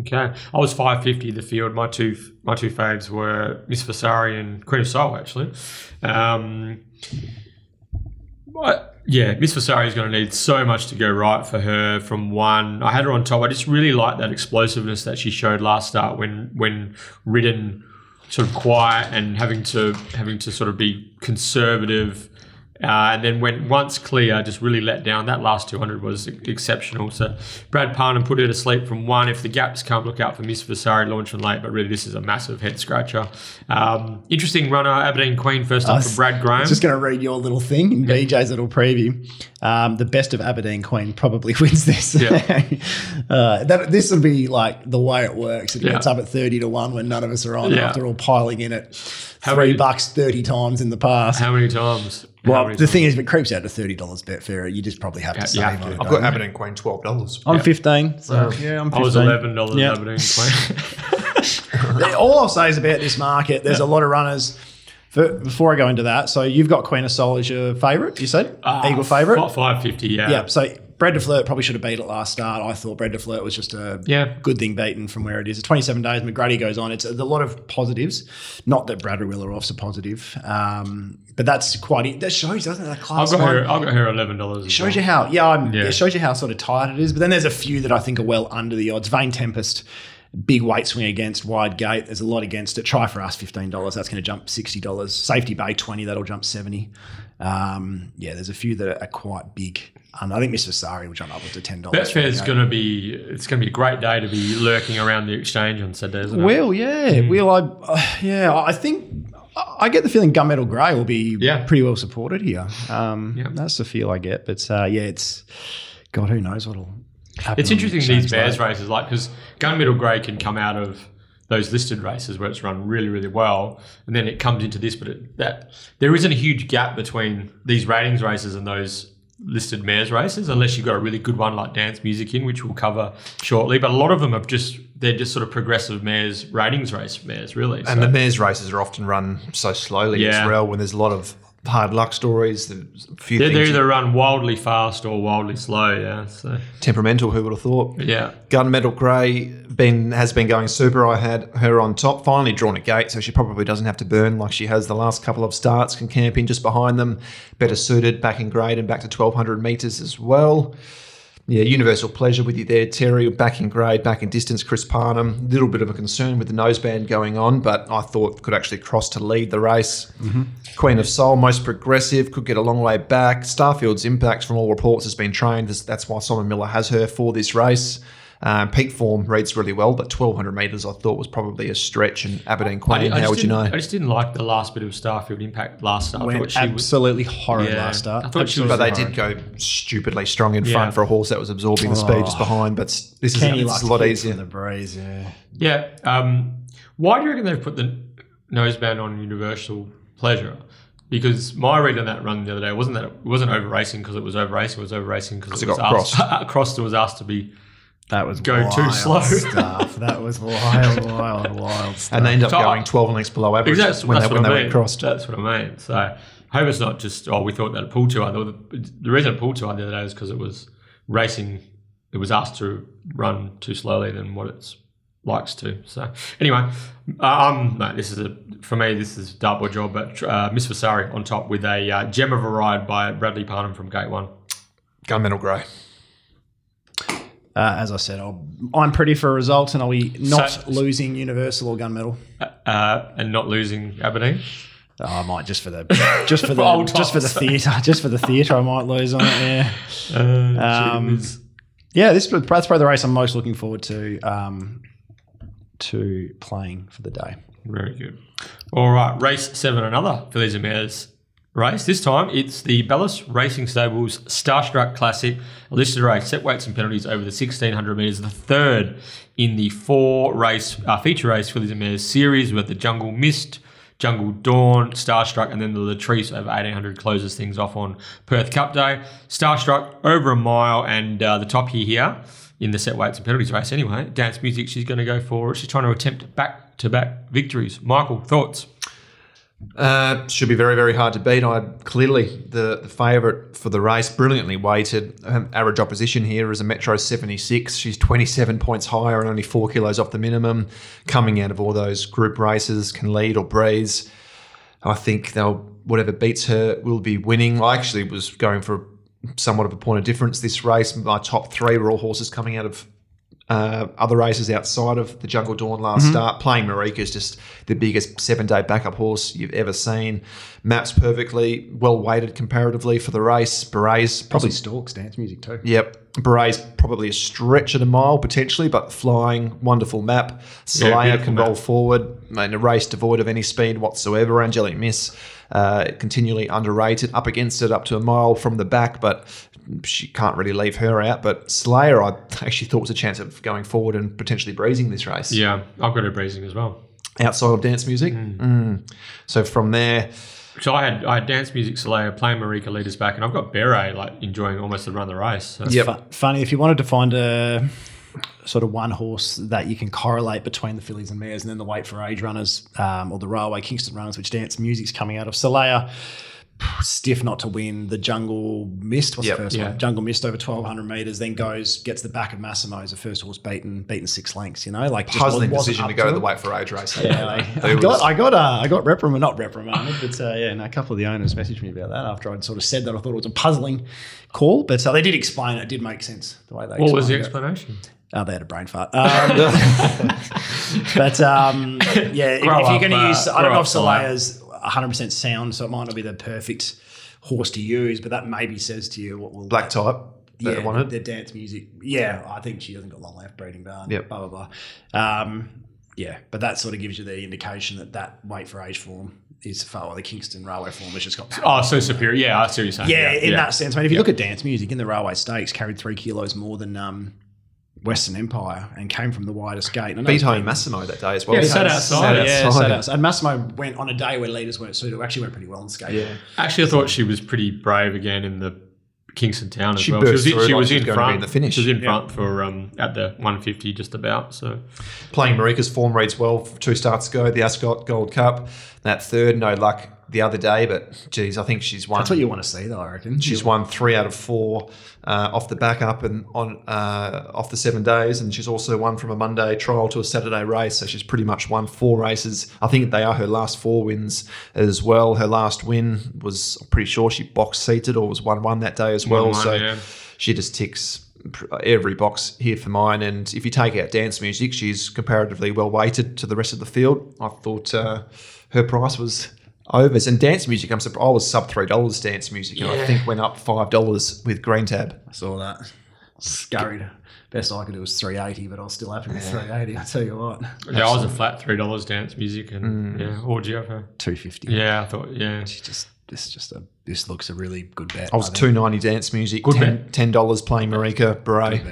Okay, I was five fifty the field. My two my two faves were Miss Vasari and Queen of Soul actually. Um, but yeah, Miss Vasari is going to need so much to go right for her from one. I had her on top. I just really like that explosiveness that she showed last start when when ridden sort of quiet and having to having to sort of be conservative. Uh, and then when once clear, just really let down. That last 200 was exceptional. So Brad Parnham put her to sleep from one. If the gaps come, look out for Miss Vasari launching late. But really, this is a massive head scratcher. Um, interesting runner, Aberdeen Queen first up for Brad Graham. just going to read your little thing in BJ's little preview. Um, the best of Aberdeen Queen probably (laughs) wins this. Yeah. (laughs) uh, that this will be like the way it works. It Yeah. gets up at thirty to one when none of us are on Yeah. after all piling in it How three many- bucks thirty times in the past. How many times? Well, many the times? thing is, if it creeps out to thirty dollars Betfair, you just probably have to save have on to. it. I've got you? Aberdeen Queen, $12. I'm fifteen. So yeah, I'm 15 I was eleven dollars Yeah. Aberdeen Queen. (laughs) All I'll say is about this market, there's a lot of runners. For, before I go into that, so you've got Queen of Soul as your favourite, you said? Eagle favourite? Five fifty. Yeah. Yeah, so Bread de Flirt probably should have beat it last start. I thought Bread de Flirt was just a Yeah. good thing beaten from where it is. It's 27 days, McGruddy goes on. It's a, a lot of positives. Not that Brad Willoroff's a positive, um, but that's quite, that shows, doesn't it? That I've class got one. her. I've got her eleven dollars. Shows you how, yeah, Yeah. it shows you how sort of tight it is. But then there's a few that I think are well under the odds. Vane Tempest, big weight swing against wide gate. There's a lot against it. Try for us, fifteen dollars. That's going to jump sixty dollars. Safety Bay twenty. That'll jump seventy. Um, yeah, there's a few that are quite big. And I think Miss Vasari will jump up to ten dollars. Betfair's going to be. It's going to be a great day to be lurking around the exchange on Saturday, isn't it? Well, yeah, will I? Uh, yeah, I think I get the feeling Gunmetal Grey will be Yeah. pretty well supported here. Um, Yeah. That's the feel I get. But uh, yeah, it's God, who knows what'll. It's interesting these exchange Bears day. races, like because Gunmetal Grey can come out of those listed races where it's run really, really well, and then it comes into this, but it, that there isn't a huge gap between these ratings races and those listed mares races, unless you've got a really good one like Dance Music in, which we'll cover shortly. But a lot of them have just they're just sort of progressive mares ratings race mares, really. And So- the mares races are often run so slowly Yeah. as well when there's a lot of hard luck stories. A few They they either run wildly fast or wildly slow. Yeah. So temperamental. Who would have thought? yeah. Gunmetal Grey been has been going super. I had her on top, finally drawn a gate, so she probably doesn't have to burn like she has the last couple of starts. Can camp in just behind them, better suited, back in grade and back to twelve hundred meters as well. Yeah, universal pleasure with you there, Terry. Back in grade, back in distance, Chris Parnham. Little bit of a concern with the noseband going on, but I thought could actually cross to lead the race. Mm-hmm. Queen of Soul, most progressive, could get a long way back. Starfield's impact, from all reports, has been trained. That's- That's why Simon Miller has her for this race. Um, peak form reads really well, but 1200 metres I thought was probably a stretch. And Aberdeen Queen, I how just would you didn't- know? I just didn't like the last bit of Starfield impact last start. I thought she was absolutely horrid Yeah. last start. I thought she was- but they Sorry. did go stupidly strong in Yeah. front for a horse that was absorbing the speed just behind. But s- this is, Kenny this likes is a lot easier. from the breeze. Yeah. Yeah. Um, why do you reckon they've put the noseband on Universal Pleasure? Because my read on that run the other day wasn't that it wasn't over racing because it was over racing. It was over racing because it it was got asked, (laughs) crossed and was asked to be. That was Going too slow. stuff. That was wild, wild, wild stuff. And they end up So I- going 12 lengths below average Because that's, when, they, what when I they mean. went crossed. That's what I mean. So I hope it's not just oh we thought that it pulled too hard. The, the reason it pulled too hard the other day was because it was racing. It was asked to run too slowly than what it's likes to. So anyway, uh, um, no, this is a for me this is dartboard job, but uh, Miss Vasari on top with a uh, gem of a ride by Bradley Parnham from Gate One. Gunmetal Grey. Uh, as I said, I'll, I'm pretty for results, and I'll be not So- losing Universal or Gunmetal. Uh, and not losing Aberdeen. Oh, I might just for the just for (laughs) the just for the theatre, (laughs) just for the theatre. I might lose on it. Yeah, Uh, Um, yeah. This that's probably the race I'm most looking forward to um, to playing for the day. Very good. All right, race seven, another Fillies and Mares race. This time it's the Bellis Racing Stables Starstruck Classic, a listed race, set weights and penalties over the 1600 metres, the third in the four race uh, feature race Fillies and Mares series with the Jungle Mist. Jungle Dawn, Starstruck, and then the Latrice over 1800 closes things off on Perth Cup Day. Starstruck over a mile, and uh, the top here here in the set weights and penalties race anyway. Dance music, she's going to go for. She's trying to attempt back to back victories. Michael, thoughts? Uh, should be very, very hard to beat. I'm clearly the, the favourite for the race, brilliantly weighted. Average opposition here is a Metro 76. She's 27 points higher and only four kilos off the minimum. Coming out of all those group races, can lead or breeze. I think they'll whatever beats her will be winning. I actually was going for somewhat of a point of difference this race. My top three were all horses coming out of uh, other races outside of the Jungle Dawn last start. Playing Marika is just the biggest seven day backup horse you've ever seen. Maps perfectly, well weighted comparatively for the race. Berets Probably probably. stalks dance music too. Yep, Berets probably a stretch at a mile potentially, but flying, wonderful map. Salaya beautiful can map. roll forward in a race devoid of any speed whatsoever. Angelic Miss uh, continually underrated, up against it, up to a mile from the back, but she can't really leave her out. But Slayer, I actually thought was a chance of going forward and potentially breezing this race Yeah, I've got her breezing as well. outside of dance music. Mm. So from there, So I had I had dance music, Soleil, playing Marika leaders back, and I've got Beret like enjoying almost the run of the race. So. Yep. Fu- funny if you wanted to find a sort of one horse that you can correlate between the fillies and mares, and then the weight for age runners um, or the railway Kingston runners, which dance music's coming out of. Solaya, stiff not to win. The Jungle Mist, what's Yep. the first Yeah. one? Jungle Mist over twelve hundred meters, then goes gets the back of Massimo as the first horse beaten beaten six lengths. You know, like just puzzling wasn't decision to go to it. the weight for age race. Yeah, like, It I got, I got, uh, I got reprimanded, not reprimanded, but uh, yeah, no, a couple of the owners messaged me about that after I'd sort of said that. I thought it was a puzzling call, but uh, they did explain it. It did make sense the way they. What was the explained it. Oh, they had a brain fart. Um, (laughs) but um, yeah, if, if you're going to uh, use, I don't know if Solaya's 100% sound, so it might not be the perfect horse to use, but that maybe says to you what will Black type. yeah, wanted. the dance music. Yeah, I think she hasn't got long left breeding barn. Yep. Blah blah blah. Um, yeah, but that sort of gives you the indication that that weight for age form is far. Well, the Kingston Railway form has just got. Oh, so superior. Yeah, I see what you're saying. yeah, in yeah. that sense. I mean, if you look at dance music in the Railway Stakes, carried three kilos more than um, Western Empire and came from the widest gate. And I Beat it's home been- Massimo that day as well. Yeah, he sat Sat outside. Yeah, outside. sat outside. And Massimo went on a day where leaders weren't suited. It actually, went pretty well in skate. Yeah. Actually, I thought she was pretty brave again in the Kingston Town as She well. burst she through was, in, she like was in gonna be front. in the finish. She was in Yeah. front for um, at the 150 just about. So Playing Marika's form reads well two starts ago. The Ascot Gold Cup. That third, no luck the other day, but geez, I think she's won. That's what you want to see, though. I reckon She's won three out of four uh, off the back up and on uh, off the seven days, and she's also won from a Monday trial to a Saturday race. So she's pretty much won four races. I think they are her last four wins as well. Her last win was I'm pretty sure she box seated or was one one that day as well. 1-1, so yeah. she just ticks every box here for mine. And if you take out dance music, she's comparatively well weighted to the rest of the field. I thought uh, her price was overs. And dance music, I'm surprised. I was sub three dollars dance music, and I think went up five dollars with Green Tab. I saw that. Scurried. Best I could do was 380, but I was still happy with 380. I tell you what, yeah, I was a flat three dollars dance music, and Mm. yeah, what would you have her? 250. Yeah, I thought yeah. She just this just a this looks a really good bet. I was two ninety dance music, Good ten dollars playing Marika Beret.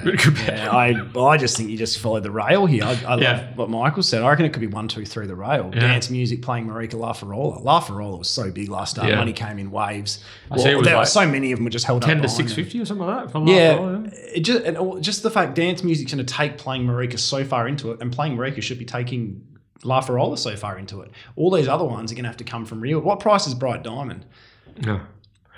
Yeah, I I just think you just follow the rail here. I, I Yeah. love what Michael said. I reckon it could be one, two, three, the rail. Yeah. Dance music playing Marika Lafarola. Lafarola was so big last start. Yeah. Money came in waves. I see it was there like were so many of them were just held Ten up to behind six them. fifty or something like that. From Yeah, last it just and just the fact dance music's going to take playing Marika so far into it, and playing Marika should be taking Lafarola so far into it. All these other ones are going to have to come from real. What price is Bright Diamond? No.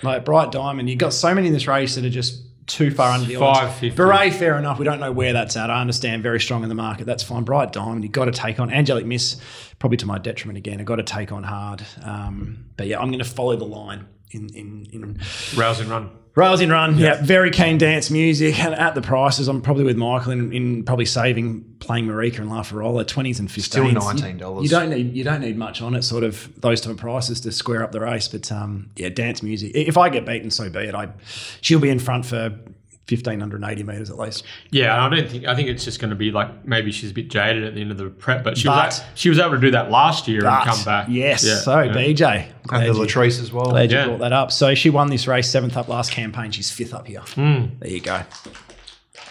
Like Bright Diamond, you've got so many in this race that are just too far under the odds. 550. Beret, fair enough. We don't know where that's at. I understand very strong in the market. That's fine. Bright Diamond, you've got to take on. Angelic Miss, probably to my detriment again. I've got to take on hard. Um, but yeah, I'm going to follow the line in in in Rousing run. Rousing run, yeah. very keen dance music, and at the prices, I'm probably with Michael in, in probably saving playing Marika and La Lafarola, twenties and fifteens. Still You- $19. You, don't need you don't need much on it, sort of those type of prices to square up the race. But um, yeah, dance music. If I get beaten, so be it. I she'll be in front for fifteen hundred and eighty meters at least. Yeah, I don't think I think it's just going to be like maybe she's a bit jaded at the end of the prep, but she But- was a- she was able to do that last year and come back. Yes, Yeah, so yeah. BJ. And the you- Latrice as well. Glad you brought that up. So she won this race, seventh up last campaign. She's fifth up here. Hmm. There you go.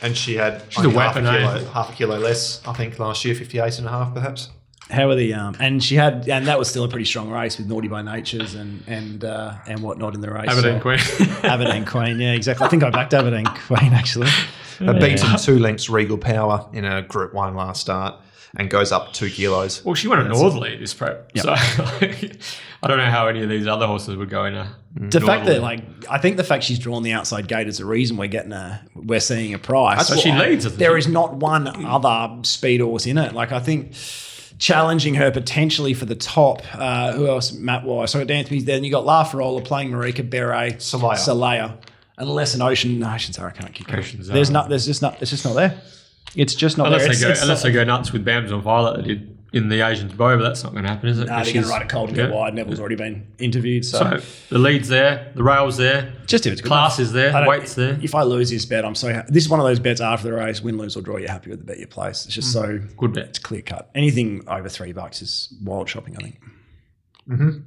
And she had She's a only half, weapon, a eh? kilo, half a kilo less, I think, last year, 58 and a half perhaps. How are the um? And she had, and that was still a pretty strong race with Naughty by Natures and and uh, and whatnot in the race. Aberdeen So- Queen. (laughs) Aberdeen Queen, yeah, exactly. I think I backed Aberdeen Queen actually. A beaten two lengths Regal Power in a Group 1 last start and goes up two kilos. well, she won a Northerly this prep, so (laughs) I don't know how any of these other horses would go in a. The fact that like I think the fact she's drawn the outside gate is the reason we're getting a we're seeing a price. But she Well, leads, isn't There she? is not one other speed horse in it. Like I think challenging her potentially for the top. Uh, who else? Matt Wise. So dance music. Then you got Lafarola playing Marika Beret, Salaya. Salaya. Unless an ocean, no, Ocean I can't keep. Ocean There's not. There's just not. It's just not there. It's just not Unless there. they It's, go, it's unless not- they go nuts with Bams on Violet that did in the Asians Bow, but that's not going to happen, is it? Nah, Because they're going to she's- ride a cold and yeah. go wide. Neville's already been interviewed. So, So the lead's there, the rail's there, just if it's good class enough. is there, weight's there. If I lose this bet, I'm so happy. This is one of those bets after the race, win, lose, or draw. You're happy with the bet you place. It's just hmm. so Good bet. it's clear cut. Anything over three bucks is wild shopping. I think. Mm-hmm.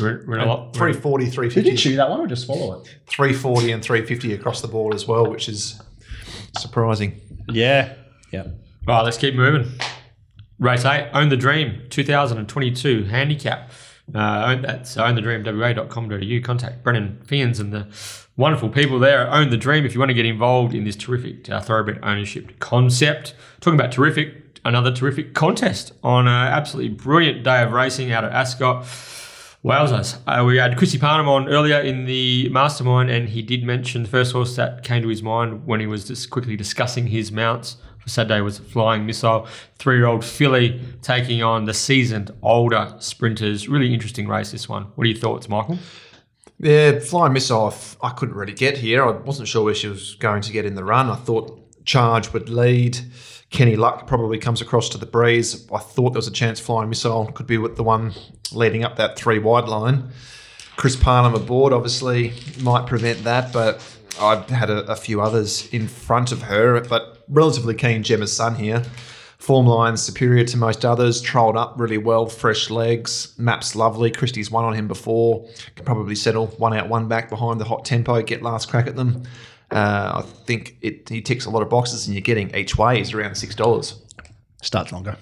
We're, we're in a lot. 340, Did 350. you chew that one or just swallow it? 340 and 350 across the board as well, which is surprising. Yeah. Yeah. Right, let's keep moving. Race 8, Own the Dream, 2022 handicap. Uh, own, that's ownthedreamwa.com.au. Contact Brennan Fians and the wonderful people there Own the Dream if you want to get involved in this terrific uh, thoroughbred ownership concept. Talking about terrific, another terrific contest on an absolutely brilliant day of racing out at Ascot. Wowzers. Uh, we had Chrissy Parnham on earlier in the mastermind, and he did mention the first horse that came to his mind when he was just quickly discussing his mounts Saturday was Flying Missile, three year old filly taking on the seasoned older sprinters. Really interesting race, this one. What are your thoughts, Michael? Yeah, flying missile. I couldn't really get here. I wasn't sure where she was going to get in the run. I thought Charge would lead. Kenny Luck probably comes across to the breeze. I thought there was a chance flying missile could be with the one leading up that three wide line. Chris Parnham aboard obviously might prevent that, but I had a, a few others in front of her. But relatively keen Gemma's son here. Form lines superior to most others, trolled up really well, fresh legs, maps lovely. Christie's won on him before, can probably settle one out, one back behind the hot tempo, get last crack at them. Uh, I think it he ticks a lot of boxes, and you're getting each way is around six dollars. Starts longer.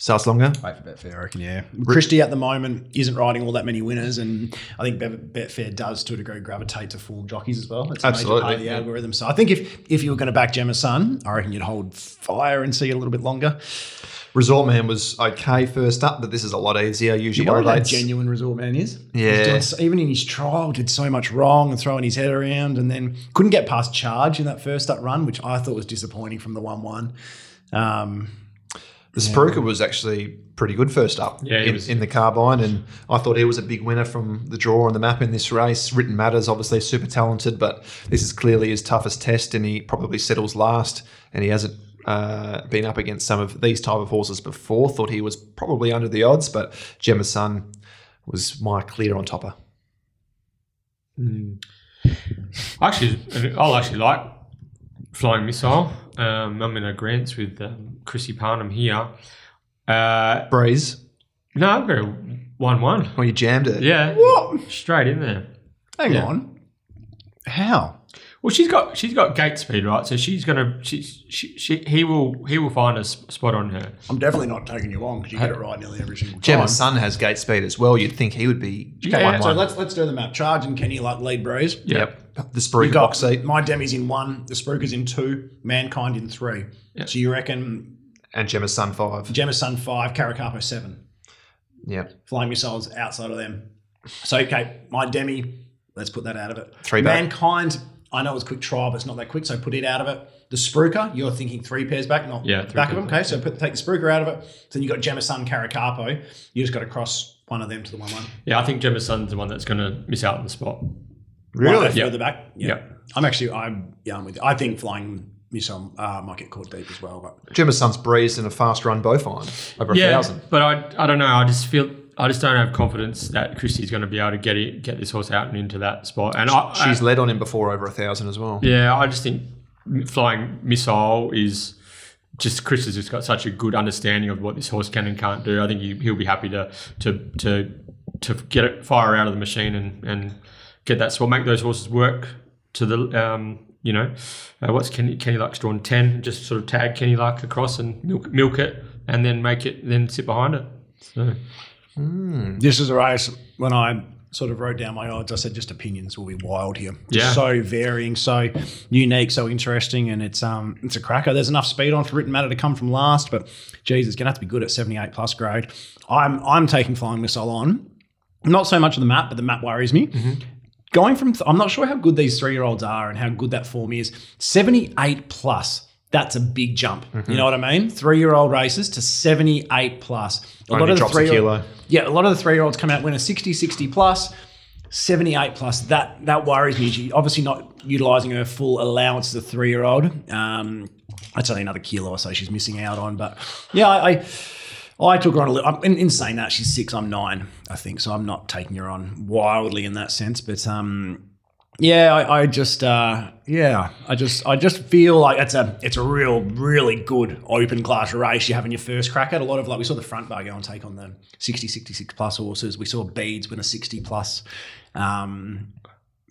Starts longer. Wait for Betfair, I reckon, yeah. Christie at the moment isn't riding all that many winners, and I think Betfair does to a degree gravitate to full jockeys as well. It's a major Absolutely, part of the yeah. algorithm. So I think if if you were going to back Gemma Sun, I reckon you'd hold fire and see it a little bit longer. Resort Man was okay first up, but this is a lot easier. Usually, You know what that genuine resort man is? Yeah. He's doing even in his trial, did so much wrong and throwing his head around, and then couldn't get past charge in that first up run, which I thought was disappointing from the one one. Um, The Spruker was actually pretty good first up Yeah, in, was. in the carbine, and I thought he was a big winner from the draw on the map in this race. Written Matters, obviously super talented, but this is clearly his toughest test, and he probably settles last. And he hasn't uh, been up against some of these type of horses before. Thought he was probably under the odds, but Gemma Sun was my clear on topper. Actually, I'll actually like Flying Missile. Um, I'm in agreement with um, Chrissy Parnham here. Uh, Breeze, no, I've got a 1 1. well, you jammed it. Yeah. what? Straight in there. Hang Yeah. on. How? Well, she's got she's got gate speed, right? So she's gonna she's she, she he will he will find a spot on her. I'm definitely not taking you on because you get it right nearly every single time. Gemma son has gate speed as well. You'd think he would be Yeah, one So one. let's let's do the map. Charge and Kenny like lead breeze. Yep. The You Spruker box seat my Demi's in one, the Spruker's in two, Mankind in three. Yeah. So you reckon and Gemma Sun five. Gemma Sun five, Caracapo seven. Yep. Flying missiles outside of them. So okay, my Demi, let's put that out of it. Three back. Mankind, I know it's quick trial, but it's not that quick, so put it out of it. The Spruker, you're thinking three pairs back, not Yeah, three back of them. pairs Okay, so put take the Spruker out of it. Then you've got Gemma Sun, Caracapo. You just got to cross one of them to the one one. Yeah, I think Gemma Sun's the one that's gonna miss out on the spot. Really? Yeah. Further back? Yeah. I'm actually, I'm, yeah, I'm with you. I think flying missile uh, might get caught deep as well, but Gemma Sun's breezed in a fast run bovine over a thousand. but I I don't know. I just feel I just don't have confidence that Christie's going to be able to get it get this horse out and into that spot. And I, She's I, led on him before over a thousand as well. yeah, I just think flying missile is just Chris has just got such a good understanding of what this horse can and can't do. I think he, he'll be happy to to to to get it fire out of the machine and and get that spot, make those horses work to the um you know uh, what's Kenny Kenny Luck's drawn ten, just sort of tag Kenny Luck across and milk milk it and then make it then sit behind it. So this is a race when I sort of wrote down my odds. I said just opinions will be wild here. Yeah. so varying, so unique, so interesting, and it's um it's a cracker. There's enough speed on for written matter to come from last, but geez, it's gonna have to be good at 78 plus grade. I'm I'm taking flying missile on. Not so much of the map, but the map worries me. Going from, I'm not sure how good these three year olds are and how good that form is. 78 plus, that's a big jump. You know what I mean? Three year old races to 78 plus. A Only drops a three-year- kilo. Yeah, a lot of the three year olds come out winning 60, 60 plus. 78 plus that that worries me. She's obviously not utilizing her full allowance as a three year old. Um, that's only another kilo or so she's missing out on. But yeah, I, I I took her on a little. I'm, in, in saying that, she's six. I'm nine, I think. So I'm not taking her on wildly in that sense. But um, yeah, I, I just uh, yeah, I just I just feel like it's a it's a real really good open class race. You're having your first crack at a lot of like we saw the front bar go and take on the 60, 66 plus horses. We saw Beads win a 60 plus. Um,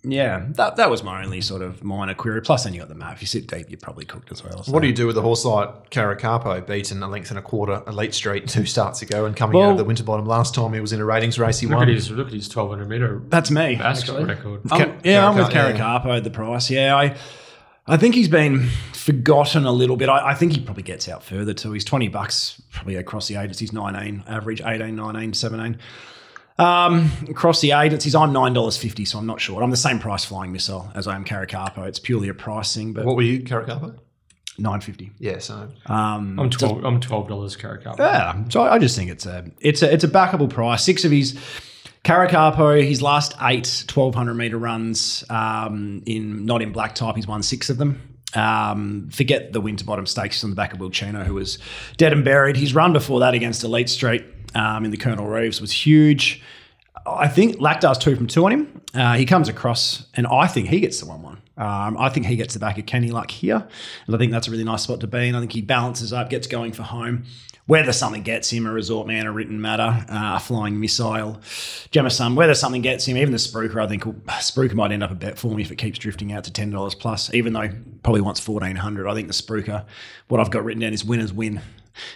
yeah, that that was my only sort of minor query. Plus, then you got the map. If you sit deep, you're probably cooked as well. so. What do you do with a horse like Caracapo, beaten a length and a quarter a late straight two starts ago and coming out of the Winterbottom last time he was in a ratings race he look won? at his look at his 1200 meter That's me. basketball actually. record. I'm- yeah, I'm with Caracar- yeah. Caracapo the price. Yeah, I I think he's been forgotten a little bit. I, I think he probably gets out further too. He's 20 bucks probably across the agencies, 19, average 18, 19, 17. Um, across the agencies, I'm $9.50, so I'm not sure. I'm the same price flying missile as I am Caracapo. It's purely a pricing. but What were you, Caracapo? 950. Yeah, so Um, I'm 12. I'm 12 dollars carrot yeah, so I just think it's a it's a it's a backable price. Six of his Caracapo, his last eight 1200 meter runs um, in not in black type, he's won six of them. Um, forget the Winterbottom Stakes he's on the back of Will Chino, who was dead and buried. His run before that against Elite Street um, in the Colonel Reeves was huge. I think Lactar's two from two on him. Uh, he comes across, and I think he gets the one one. Um, I think he gets the back of Kenny Luck here, and I think that's a really nice spot to be in. I think he balances up, gets going for home. Whether something gets him, a resort man, a written matter, uh, a flying missile, Jemison, whether something gets him, even the Spruker, I think Spruker might end up a bet for me if it keeps drifting out to ten dollars plus. Even though probably wants fourteen hundred, I think the Spruker, what I've got written down is winners win,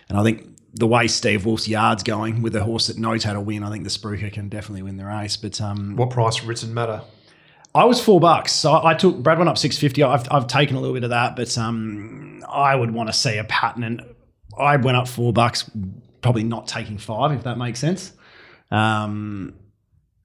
and I think the way Steve Wolfe's yard's going with a horse that knows how to win, I think the Spruker can definitely win the race. But um, What price written matter? I was four bucks, so I took Brad went up six fifty. I've I've taken a little bit of that, but um, I would want to see a pattern, and I went up four bucks, probably not taking five, if that makes sense. Um,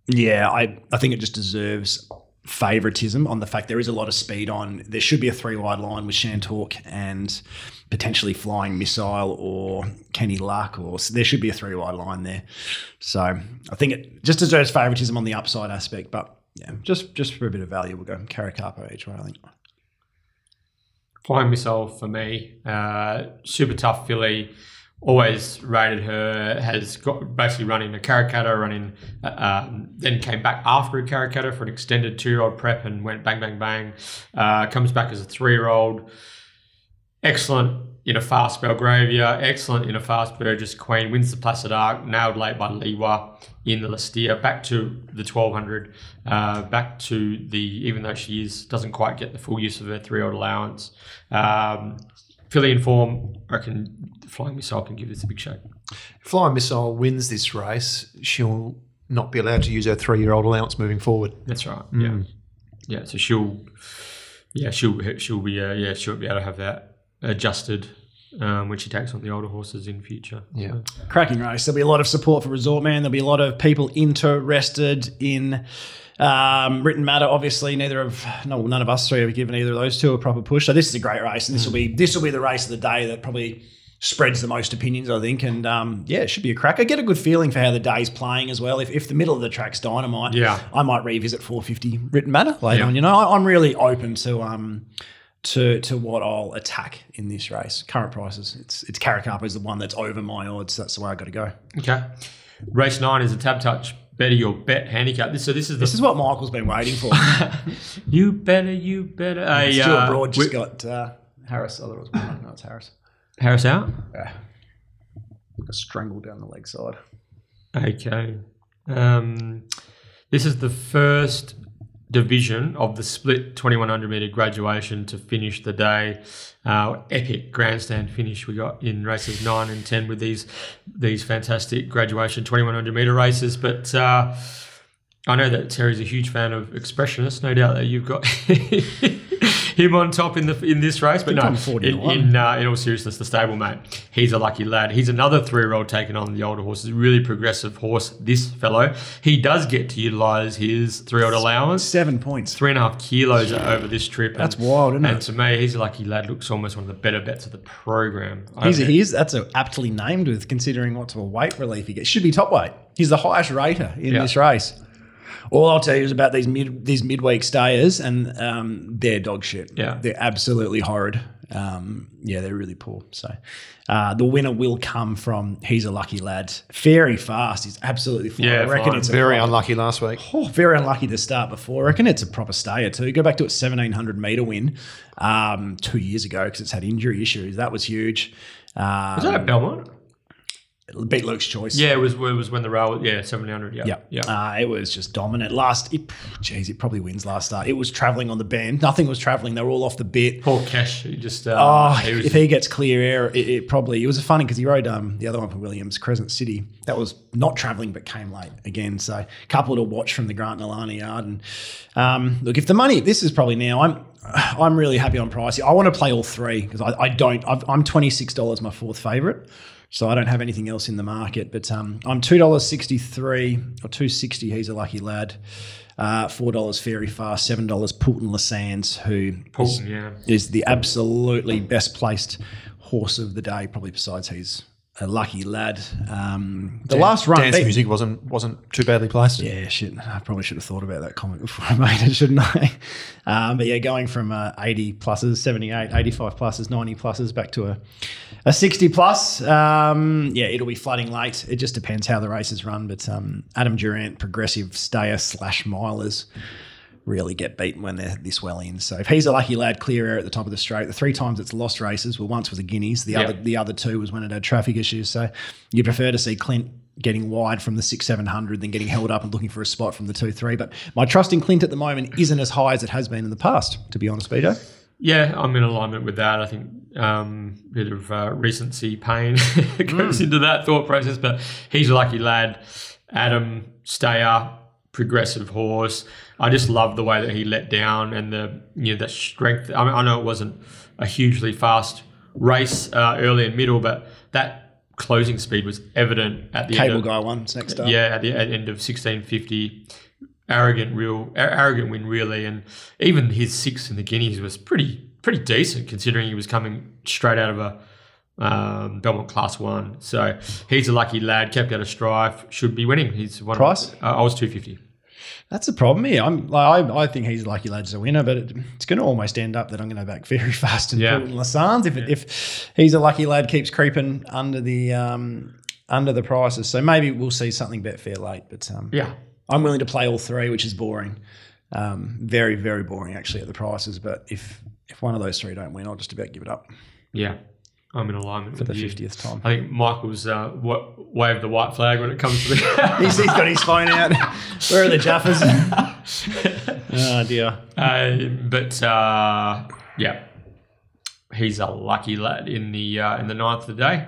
yeah, I I think it just deserves favoritism on the fact there is a lot of speed on. There should be a three wide line with Shantalk and potentially Flying Missile or Kenny Luck, or there should be a three wide line there. So I think it just deserves favoritism on the upside aspect, but yeah, just just for a bit of value, we'll go Caracapo each way. I think. Flying missile for me. Uh, super tough filly. Always rated her. Has got basically running a Karrakatta, running. Uh, um, then came back after a Karrakatta for an extended two-year-old prep and went bang bang bang. Uh, comes back as a three-year-old. Excellent in a fast Belgravia. Excellent in a fast Burgess Queen. Wins the Placid Ark. Nailed late by Liwa in the Lastia. Back to the 1200. Uh, back to the, even though she is, doesn't quite get the full use of her three-year-old allowance. Um, Philly in form, I the Flying Missile can give this a big shake. Flying Missile wins this race. She'll not be allowed to use her three-year-old allowance moving forward. That's right. Yeah, yeah. So she'll, yeah, she'll she'll be uh, yeah she'll be able to have that adjusted um, when she takes on the older horses in future. Yeah. So, cracking race. There'll be a lot of support for Resort Man. There'll be a lot of people interested in um, written matter. Obviously, neither of no, none of us three have given either of those two a proper push. So this is a great race, and this will be this will be the race of the day that probably spreads the most opinions, I think. And um, yeah, it should be a crack. I get a good feeling for how the day's playing as well. If, if the middle of the track's dynamite, Yeah. I might revisit 450 written matter later Yeah. on. You know, I, I'm really open to um to to what I'll attack in this race. Current prices, it's it's Caracapo is the one that's over my odds. That's the way I got to go. okay. Race nine is a tab touch better your bet handicap. This so this is the This is what Michael's been waiting for. (laughs) you better you better. A, Stuart uh, Broad just wi- got uh, Harris. Otherwise, no, it's Harris. Harris out. Yeah. Got strangled down the leg side. Okay. Um, this is the first division of the split 2100 meter graduation to finish the day. Uh, epic grandstand finish we got in races nine and ten with these these fantastic graduation 2100 meter races. But uh, I know that Terry's a huge fan of expressionists. No doubt that you've got (laughs) him on top in the in this race. But no, in, in, uh, in all seriousness, the stablemate, he's a lucky lad. He's another three-year-old taking on the older horses. Really progressive horse. This fellow, he does get to utilise his three-year-old allowance. Seven points. Three and a half kilos over this trip. That's wild, isn't and it? to me, he's a lucky lad. Looks almost one of the better bets of the program. He's, I- he's that's a aptly named with considering what sort of weight relief he gets. Should be top weight. He's the highest rater in Yeah. this race. All I'll tell you is about these mid these midweek stayers, and um, they're dog shit. Yeah. they're absolutely horrid. Um, yeah, they're really poor. So uh, the winner will come from he's a lucky lad. Very fast. He's absolutely flying. Yeah, I reckon flying. it's Very proper- unlucky last week. Oh, very unlucky to start before. I reckon it's a proper stayer too. Go back to its 1700 meter win um, two years ago because it's had injury issues. That was huge. Um, Was that at Belmont? Beat Luke's choice. Yeah, it was. It was when the rail. Yeah, seven hundred. Yeah, Yeah, yeah. Uh, it was just dominant. Last, it, geez, it probably wins last start. It was traveling on the bend. Nothing was traveling. They were all off the bit. Poor Cash. He just. Uh, Oh, he was, if he gets clear air, it, it probably. It was funny because he rode um, the other one for Williams, Crescent City. That was not traveling, but came late again. So a couple to watch from the Grant Nalani yard. And um, look, if the money, this is probably now. I'm, I'm really happy on pricey. I want to play all three because I, I don't. I've, I'm twenty six dollars my fourth favorite. So I don't have anything else in the market, but um, I'm two dollars sixty three or two sixty. He's a lucky lad. Uh, Four dollars Fairy Fast, seven dollars Poulton Lasands, who is, Poulton, yeah. is the absolutely best placed horse of the day, probably besides he's a lucky lad. Um, the last run, Dance beat- music wasn't wasn't too badly placed. Yeah, shit. I probably should have thought about that comment before I made it, shouldn't I? (laughs) Um, but yeah, going from uh, 80 pluses, 78, 85 pluses, 90 pluses back to a, a 60 plus. Um, yeah, it'll be flooding late. It just depends how the races run. But um, Adam Durrant, progressive stayer slash milers, really get beaten when they're this well in. So if he's a lucky lad, clear air at the top of the straight. The three times it's lost races, well, once was a Guineas. The Yeah. other the other two was when it had traffic issues. So you prefer to see Clint getting wide from the six seven hundred than getting held up and looking for a spot from the two three. But my trust in Clint at the moment isn't as high as it has been in the past. To be honest, Peter. Yeah, I'm in alignment with that. I think um, a bit of uh, recency pain (laughs) goes into that thought process, but he's a lucky lad. Adam Stayer, progressive horse. I just love the way that he let down and the you know the strength. I, mean, I know it wasn't a hugely fast race uh, early and middle, but that closing speed was evident at the end Cable of, guy one next up. yeah, at the at end of 1650, arrogant, real arrogant win really, and even his six in the Guineas was pretty pretty decent considering he was coming straight out of a um, Belmont Class One. So he's a lucky lad, kept out of strife, should be winning. He's one. Price? Uh, I was two fifty. That's the problem here. I'm like I, I think he's a lucky lad as a winner, but it, it's going to almost end up that I'm going to back very (laughs) fast and Yeah. put in Lassans if it, if he's a lucky lad keeps creeping under the um, under the prices. So maybe we'll see something bet fair late, but um, Yeah. I'm willing to play all three, which is boring. Um, very very boring actually at the prices. But if if one of those three don't win, I'll just about give it up Yeah. I'm in alignment for the fiftieth time. I think Michael's uh, wa- waved the white flag when it comes to the. (laughs) He's, he's got his phone out. (laughs) Where are the Jaffas? (laughs) oh dear. Uh, but uh, yeah, he's a lucky lad in the uh, in the ninth of the day.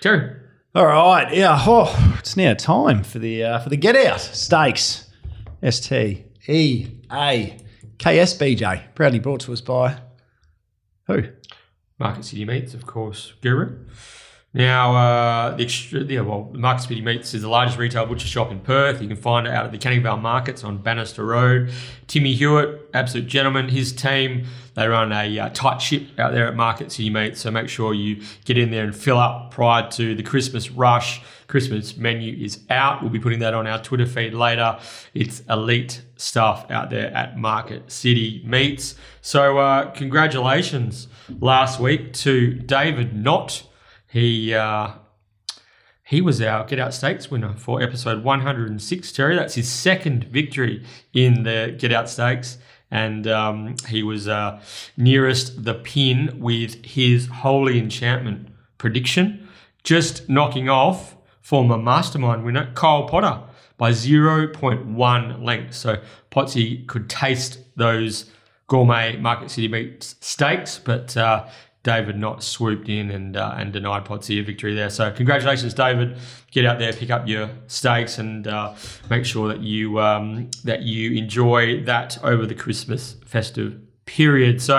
Terry, All right, yeah. Oh, it's now time for the uh, for the get out stakes. S T E A K S B J. Proudly brought to us by who? Market City Meats, of course, Guru. Now, uh, the extra, yeah, well, Market City Meats is the largest retail butcher shop in Perth. You can find it out at the Canning Vale Markets on Bannister Road. Timmy Hewitt, absolute gentleman, his team, they run a uh, tight ship out there at Market City Meats. So make sure you get in there and fill up prior to the Christmas rush. Christmas menu is out. We'll be putting that on our Twitter feed later. It's elite stuff out there at Market City Meats. So uh, congratulations last week to David Knott. He uh, he was our Get Out Stakes winner for episode 106, Terry. That's his second victory in the Get Out Stakes. And um, he was uh, nearest the pin with his Holy Enchantment prediction, just knocking off former Mastermind winner Kyle Potter by 0.1 length. So Potsy could taste those gourmet Market City Meats steaks, but uh, David Knott swooped in and uh, and denied Potsy a victory there. So congratulations, David. Get out there, pick up your steaks, and uh, make sure that you um, that you enjoy that over the Christmas festive period. So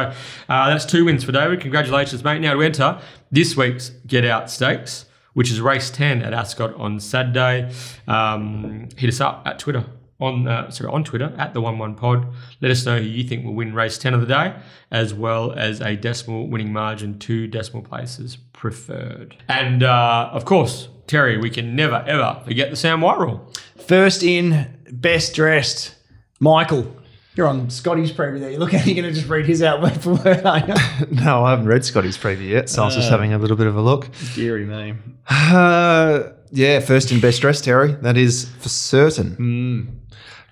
uh, that's two wins for David. Congratulations, mate. Now to enter this week's Get Out Stakes. Which is race 10 at Ascot on Saturday. Um, hit us up at Twitter on uh, sorry on Twitter at the One One Pod. Let us know who you think will win race ten of the day, as well as a decimal winning margin, two decimal places preferred. And uh, of course, Terry, we can never ever forget the Sam White rule. First in, best dressed, Michael. You're on Scotty's preview there. You look at you're going to just read his out word for word, are you? (laughs) No, I haven't read Scotty's preview yet, so I was just having a little bit of a look. Deary me. Uh, yeah, first in best dress, Terry. That is for certain.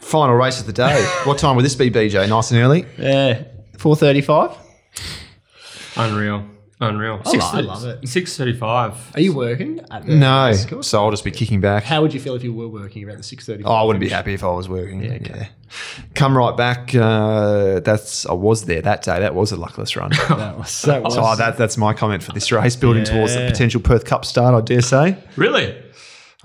Final race of the day. (laughs) what time would this be, BJ? Nice and early. Yeah, four thirty-five. Unreal, unreal. I love- I love it. Six thirty-five. Are you working? At the No, race so I'll just be kicking back. How would you feel if you were working around the six thirty? Oh, I wouldn't be happy if I was working. Yeah, Come right back. Uh, that's I was there that day. That was a luckless run. (laughs) That was, that was so oh, that, that's my comment for this race, building towards the potential Perth Cup start. I dare say. Really?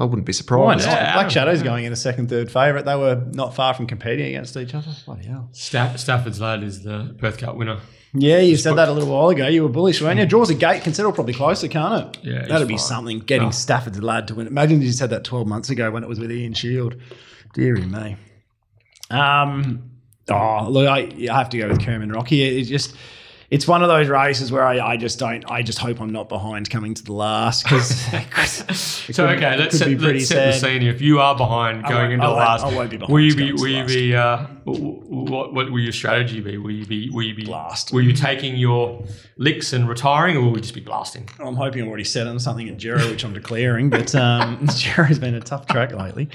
I wouldn't be Why surprised. not? Yeah, Black Shadows going in a second, third favourite. They were not far from competing against each other. Bloody hell. Sta- Stafford's lad is the Perth Cup winner. Yeah, you said that a little while ago. You were bullish, weren't you? Draws a gate, consider probably closer, can't it? Yeah, That'd be fine. something. Getting Oh. Stafford's lad to win. Imagine if you said that 12 months ago when it was with Ian Shield. Deary me. Um, oh, look, I, I have to go with Kerman Rocky. It just, it's one of those races where I, I just don't. I just hope I'm not behind coming to the last because. (laughs) (laughs) So okay, let's set, be pretty let's set the sad. scene. here. If you are behind going won't- into the last, I won't be behind will you be? Will you last. be? Uh, w- w- what what will your strategy be? Will you be? Will you be? Blast. Will you taking your licks and retiring, or will we just be blasting? I'm hoping I'm already set on something at Jero, which I'm declaring, but um, (laughs) Jero's been a tough track lately.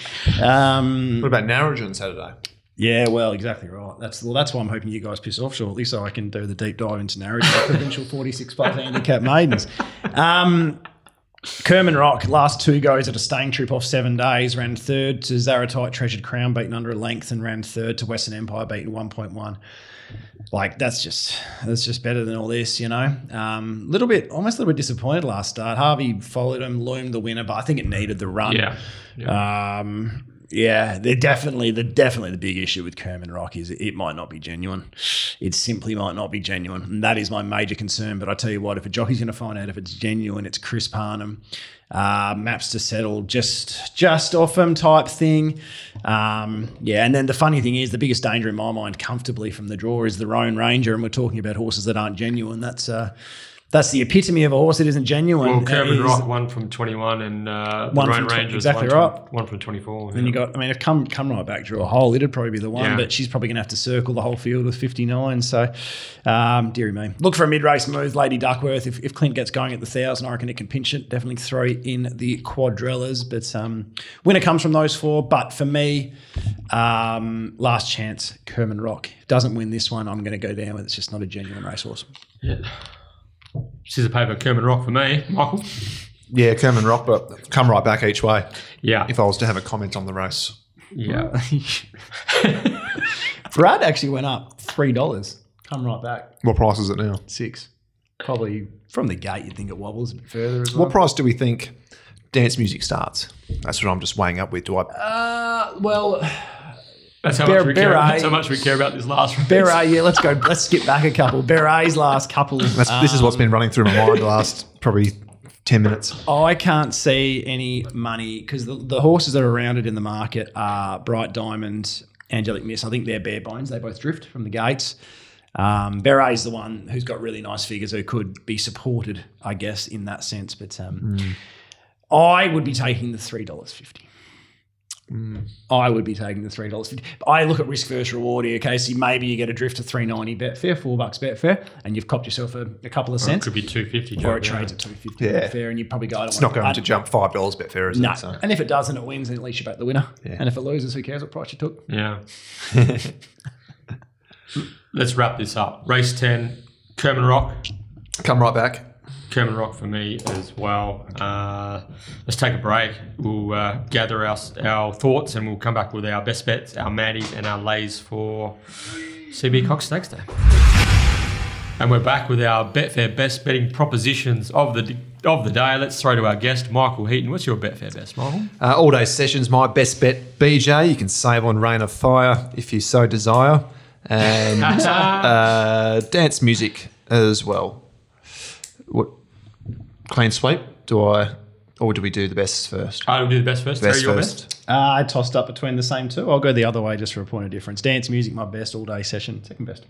Um, What about Narrogin Saturday? Yeah, well, exactly right. That's well, that's why I'm hoping you guys piss off shortly, so I can do the deep dive into Narrogin (laughs) provincial 46 plus handicap maidens. Um, Kerman Rock, last two goes at a staying trip off seven days, ran third to Zaratite Treasured Crown, beaten under a length, and ran third to Western Empire, beaten 1.1. Like that's just that's just better than all this, you know. Um, little bit, almost a little bit disappointed last start. Harvey followed him, loomed the winner, but I think it needed the run. Yeah. yeah. Um, yeah, they're definitely the definitely the big issue with Kerman Rock is it might not be genuine. It simply might not be genuine, and that is my major concern. But I tell you what, if a jockey's going to find out if it's genuine, it's Chris Parnham. Uh, maps to settle, just just off him type thing. Um, yeah, and then the funny thing is, the biggest danger in my mind, comfortably from the draw, is the Roan Ranger, and we're talking about horses that aren't genuine. That's uh, that's the epitome of a horse that isn't genuine. well, Kerman Is- Rock one from twenty one, and uh, the One Rhone from tw- Rangers exactly one right. From, one from twenty four. Then you got, I mean, if come come right back drew a hole, it'd probably be the one, Yeah. but she's probably going to have to circle the whole field with 59. So, um, dearie me. Look for a mid race move, Lady Duckworth. If, if Clint gets going at the thousand, I reckon it can pinch it. Definitely throw in the quadrellas, but um, winner comes from those four. But for me, um, last chance, Kerman Rock. Doesn't win this one, I'm going to go down with it's just not a genuine racehorse. yeah. Scissor paper, Kerman Rock for me, Michael. Yeah, Kerman Rock, but come right back each way. Yeah, If I was to have a comment on the race, yeah. (laughs) Brad actually went up $3. Come right back. what price is it now? Six. Probably from the gate, you'd think it wobbles a bit further as well. What price do we think dance music starts? That's what I'm just weighing up with. Do I? Uh, well, that's how, much we care, Beret, that's how much we care about this last race. Beret, yeah, let's go. let's skip back a couple. Beret's last couple. Um, this is what's been running through my mind the last probably 10 minutes. I can't see any money because the, the, horses that are rounded in the market are Bright Diamond, Angelic Miss. I think they're bare bones. They both drift from the gates. Um, is the one who's got really nice figures who could be supported, I guess, in that sense. But um, mm. I would be taking the $3.50. Mm. I would be taking the three dollars fifty. I look at risk first, reward here, Casey. Maybe you get a drift to three ninety Betfair, four bucks Betfair, and you've copped yourself a, a couple of or cents. It could be two fifty, or it trades at two fifty yeah. Betfair, and you probably go. It's not going to jump five dollars Betfair, is no. it? So. And if it does, and it wins, and at least you bet the winner. Yeah. And if it loses, who cares what price you took? Yeah. (laughs) Let's wrap this up. Race ten, Kerman Rock. Come right back. Kerman Rock for me as well. Uh, let's take a break. We'll uh, gather our, our thoughts and we'll come back with our best bets, our Maddies, and our lays for CB Cox Stakes Day. And we're back with our Betfair best betting propositions of the of the day. Let's throw to our guest, Michael Heaton. What's your Betfair best, Michael? Uh, all day sessions, my best bet, BJ. You can save on Rain of Fire if you so desire, and (laughs) uh, dance music as well. What clean sweep? Do I, or do we do the best first? I'll do the best first. Best Terry, your first. best. Uh, I tossed up between the same two. I'll go the other way just for a point of difference. Dance music, my best all day session. Second best.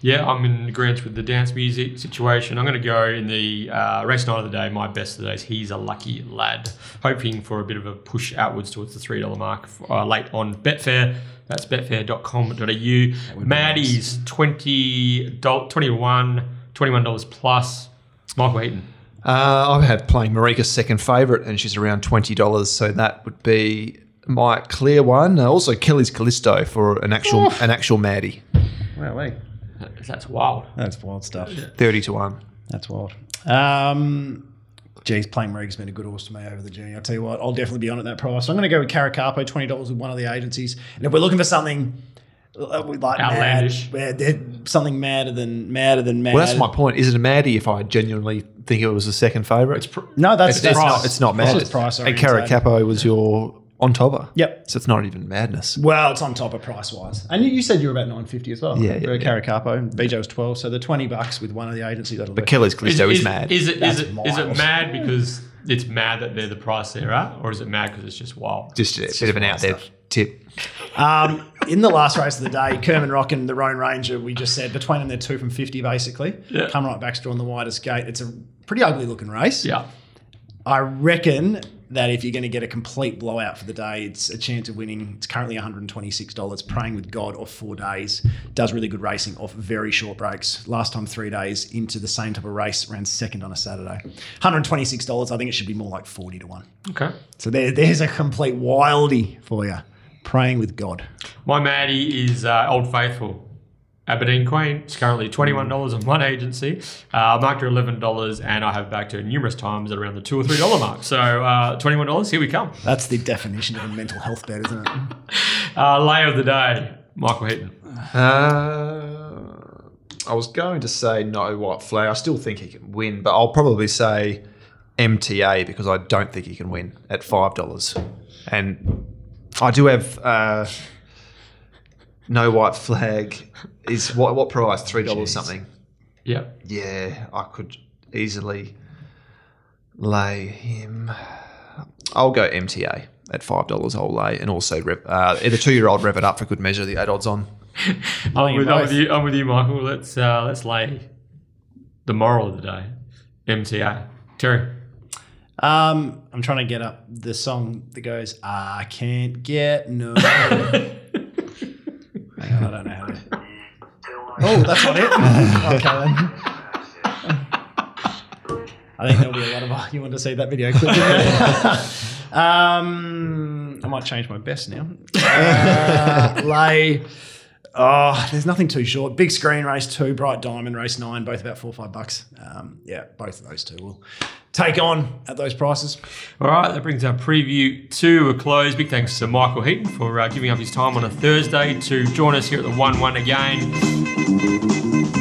Yeah, I'm in agreement with the dance music situation. I'm going to go in the uh, race night of the day. My best of the day is He's a Lucky Lad. Hoping for a bit of a push outwards towards the $3 mark for, uh, late on Betfair. That's betfair.com.au. Maddie's $20, $21, $21 plus. Michael Heaton. Uh, I've had playing Marika second favourite, and she's around twenty dollars. So that would be my clear one. Uh, also, Kelly's Callisto for an actual an actual Maddie, Wow, wait. That's wild. That's wild stuff. thirty to one. That's wild. Um, geez, playing Marie's been a good horse to me over the journey. I'll tell you what, I'll definitely be on at that price. So I'm going to go with Caracapo, twenty dollars with one of the agencies. And if we're looking for something we like Outlandish. mad, where they're- something madder than madder than mad. Well, that's my point. Is it a Maddie if I genuinely think it was the second favourite? It's pr- no, that's It's, it's that's not. It's not That's mad. just price and orientated. Caracapo was your on topper. Yep. So it's not even madness. Well, it's on top of price wise. And you, you said you were about nine fifty as well. Yeah, for yeah, a Caracapo. BJ was twelve, so the twenty bucks with one of the agencies. That'll But be. Kelly's Callisto is, mad. Is it is it, is it mad because it's mad that they're the price they're at? Or is it mad because it's just wild? just a bit of an out there tip. Um, in the last race of the day, Kerman Rock and the Roan Ranger, we just said between them they're two from fifty basically. Yeah. Come right back's drawn the widest gate. It's a pretty ugly looking race. Yeah. I reckon that if you're going to get a complete blowout for the day, it's a chance of winning. It's currently $126. Praying with God off four days does really good racing off very short breaks. Last time three days into the same type of race, ran second on a Saturday. $126. I think it should be more like 40 to one. Okay. So there, there's a complete wildy for you. Praying with God. My Maddie is uh, Old Faithful. Aberdeen Queen. It's currently $21 on one agency. Uh, I marked her $11 and I have backed her numerous times at around the 2 or $3 mark. So uh, $21, here we come. That's the definition of a mental health bet, isn't it? (laughs) Uh, lay of the day, Michael Heaton. Uh, I was going to say no white flag. I still think he can win, but I'll probably say MTA because I don't think he can win at five dollars. And I do have uh, no white flag. Is what what price? Three dollars something. Yeah. Yeah, I could easily lay him. I'll go MTA at five dollars. I'll lay, and also rev, uh, the two-year-old rev it up for good measure. The eight odds on. (laughs) I'm with, I'm with you. I'm with you, Michael. Let's uh, let's lay the moral of the day. MTA. Terry. Um, I'm trying to get up the song that goes, I can't get no. (laughs) Hang on, I don't know how to. Oh, that's not it. (laughs) okay, then. I think there'll be a lot of you want to see that video clip. (laughs) um, I might change my best now. Uh, lay. Oh, there's nothing too short. Big screen race two, bright diamond race nine, both about four or five bucks. Um, yeah, both of those two will take on at those prices. All right, that brings our preview to a close. Big thanks to Michael Heaton for uh, giving up his time on a Thursday to join us here at the 1 1 again.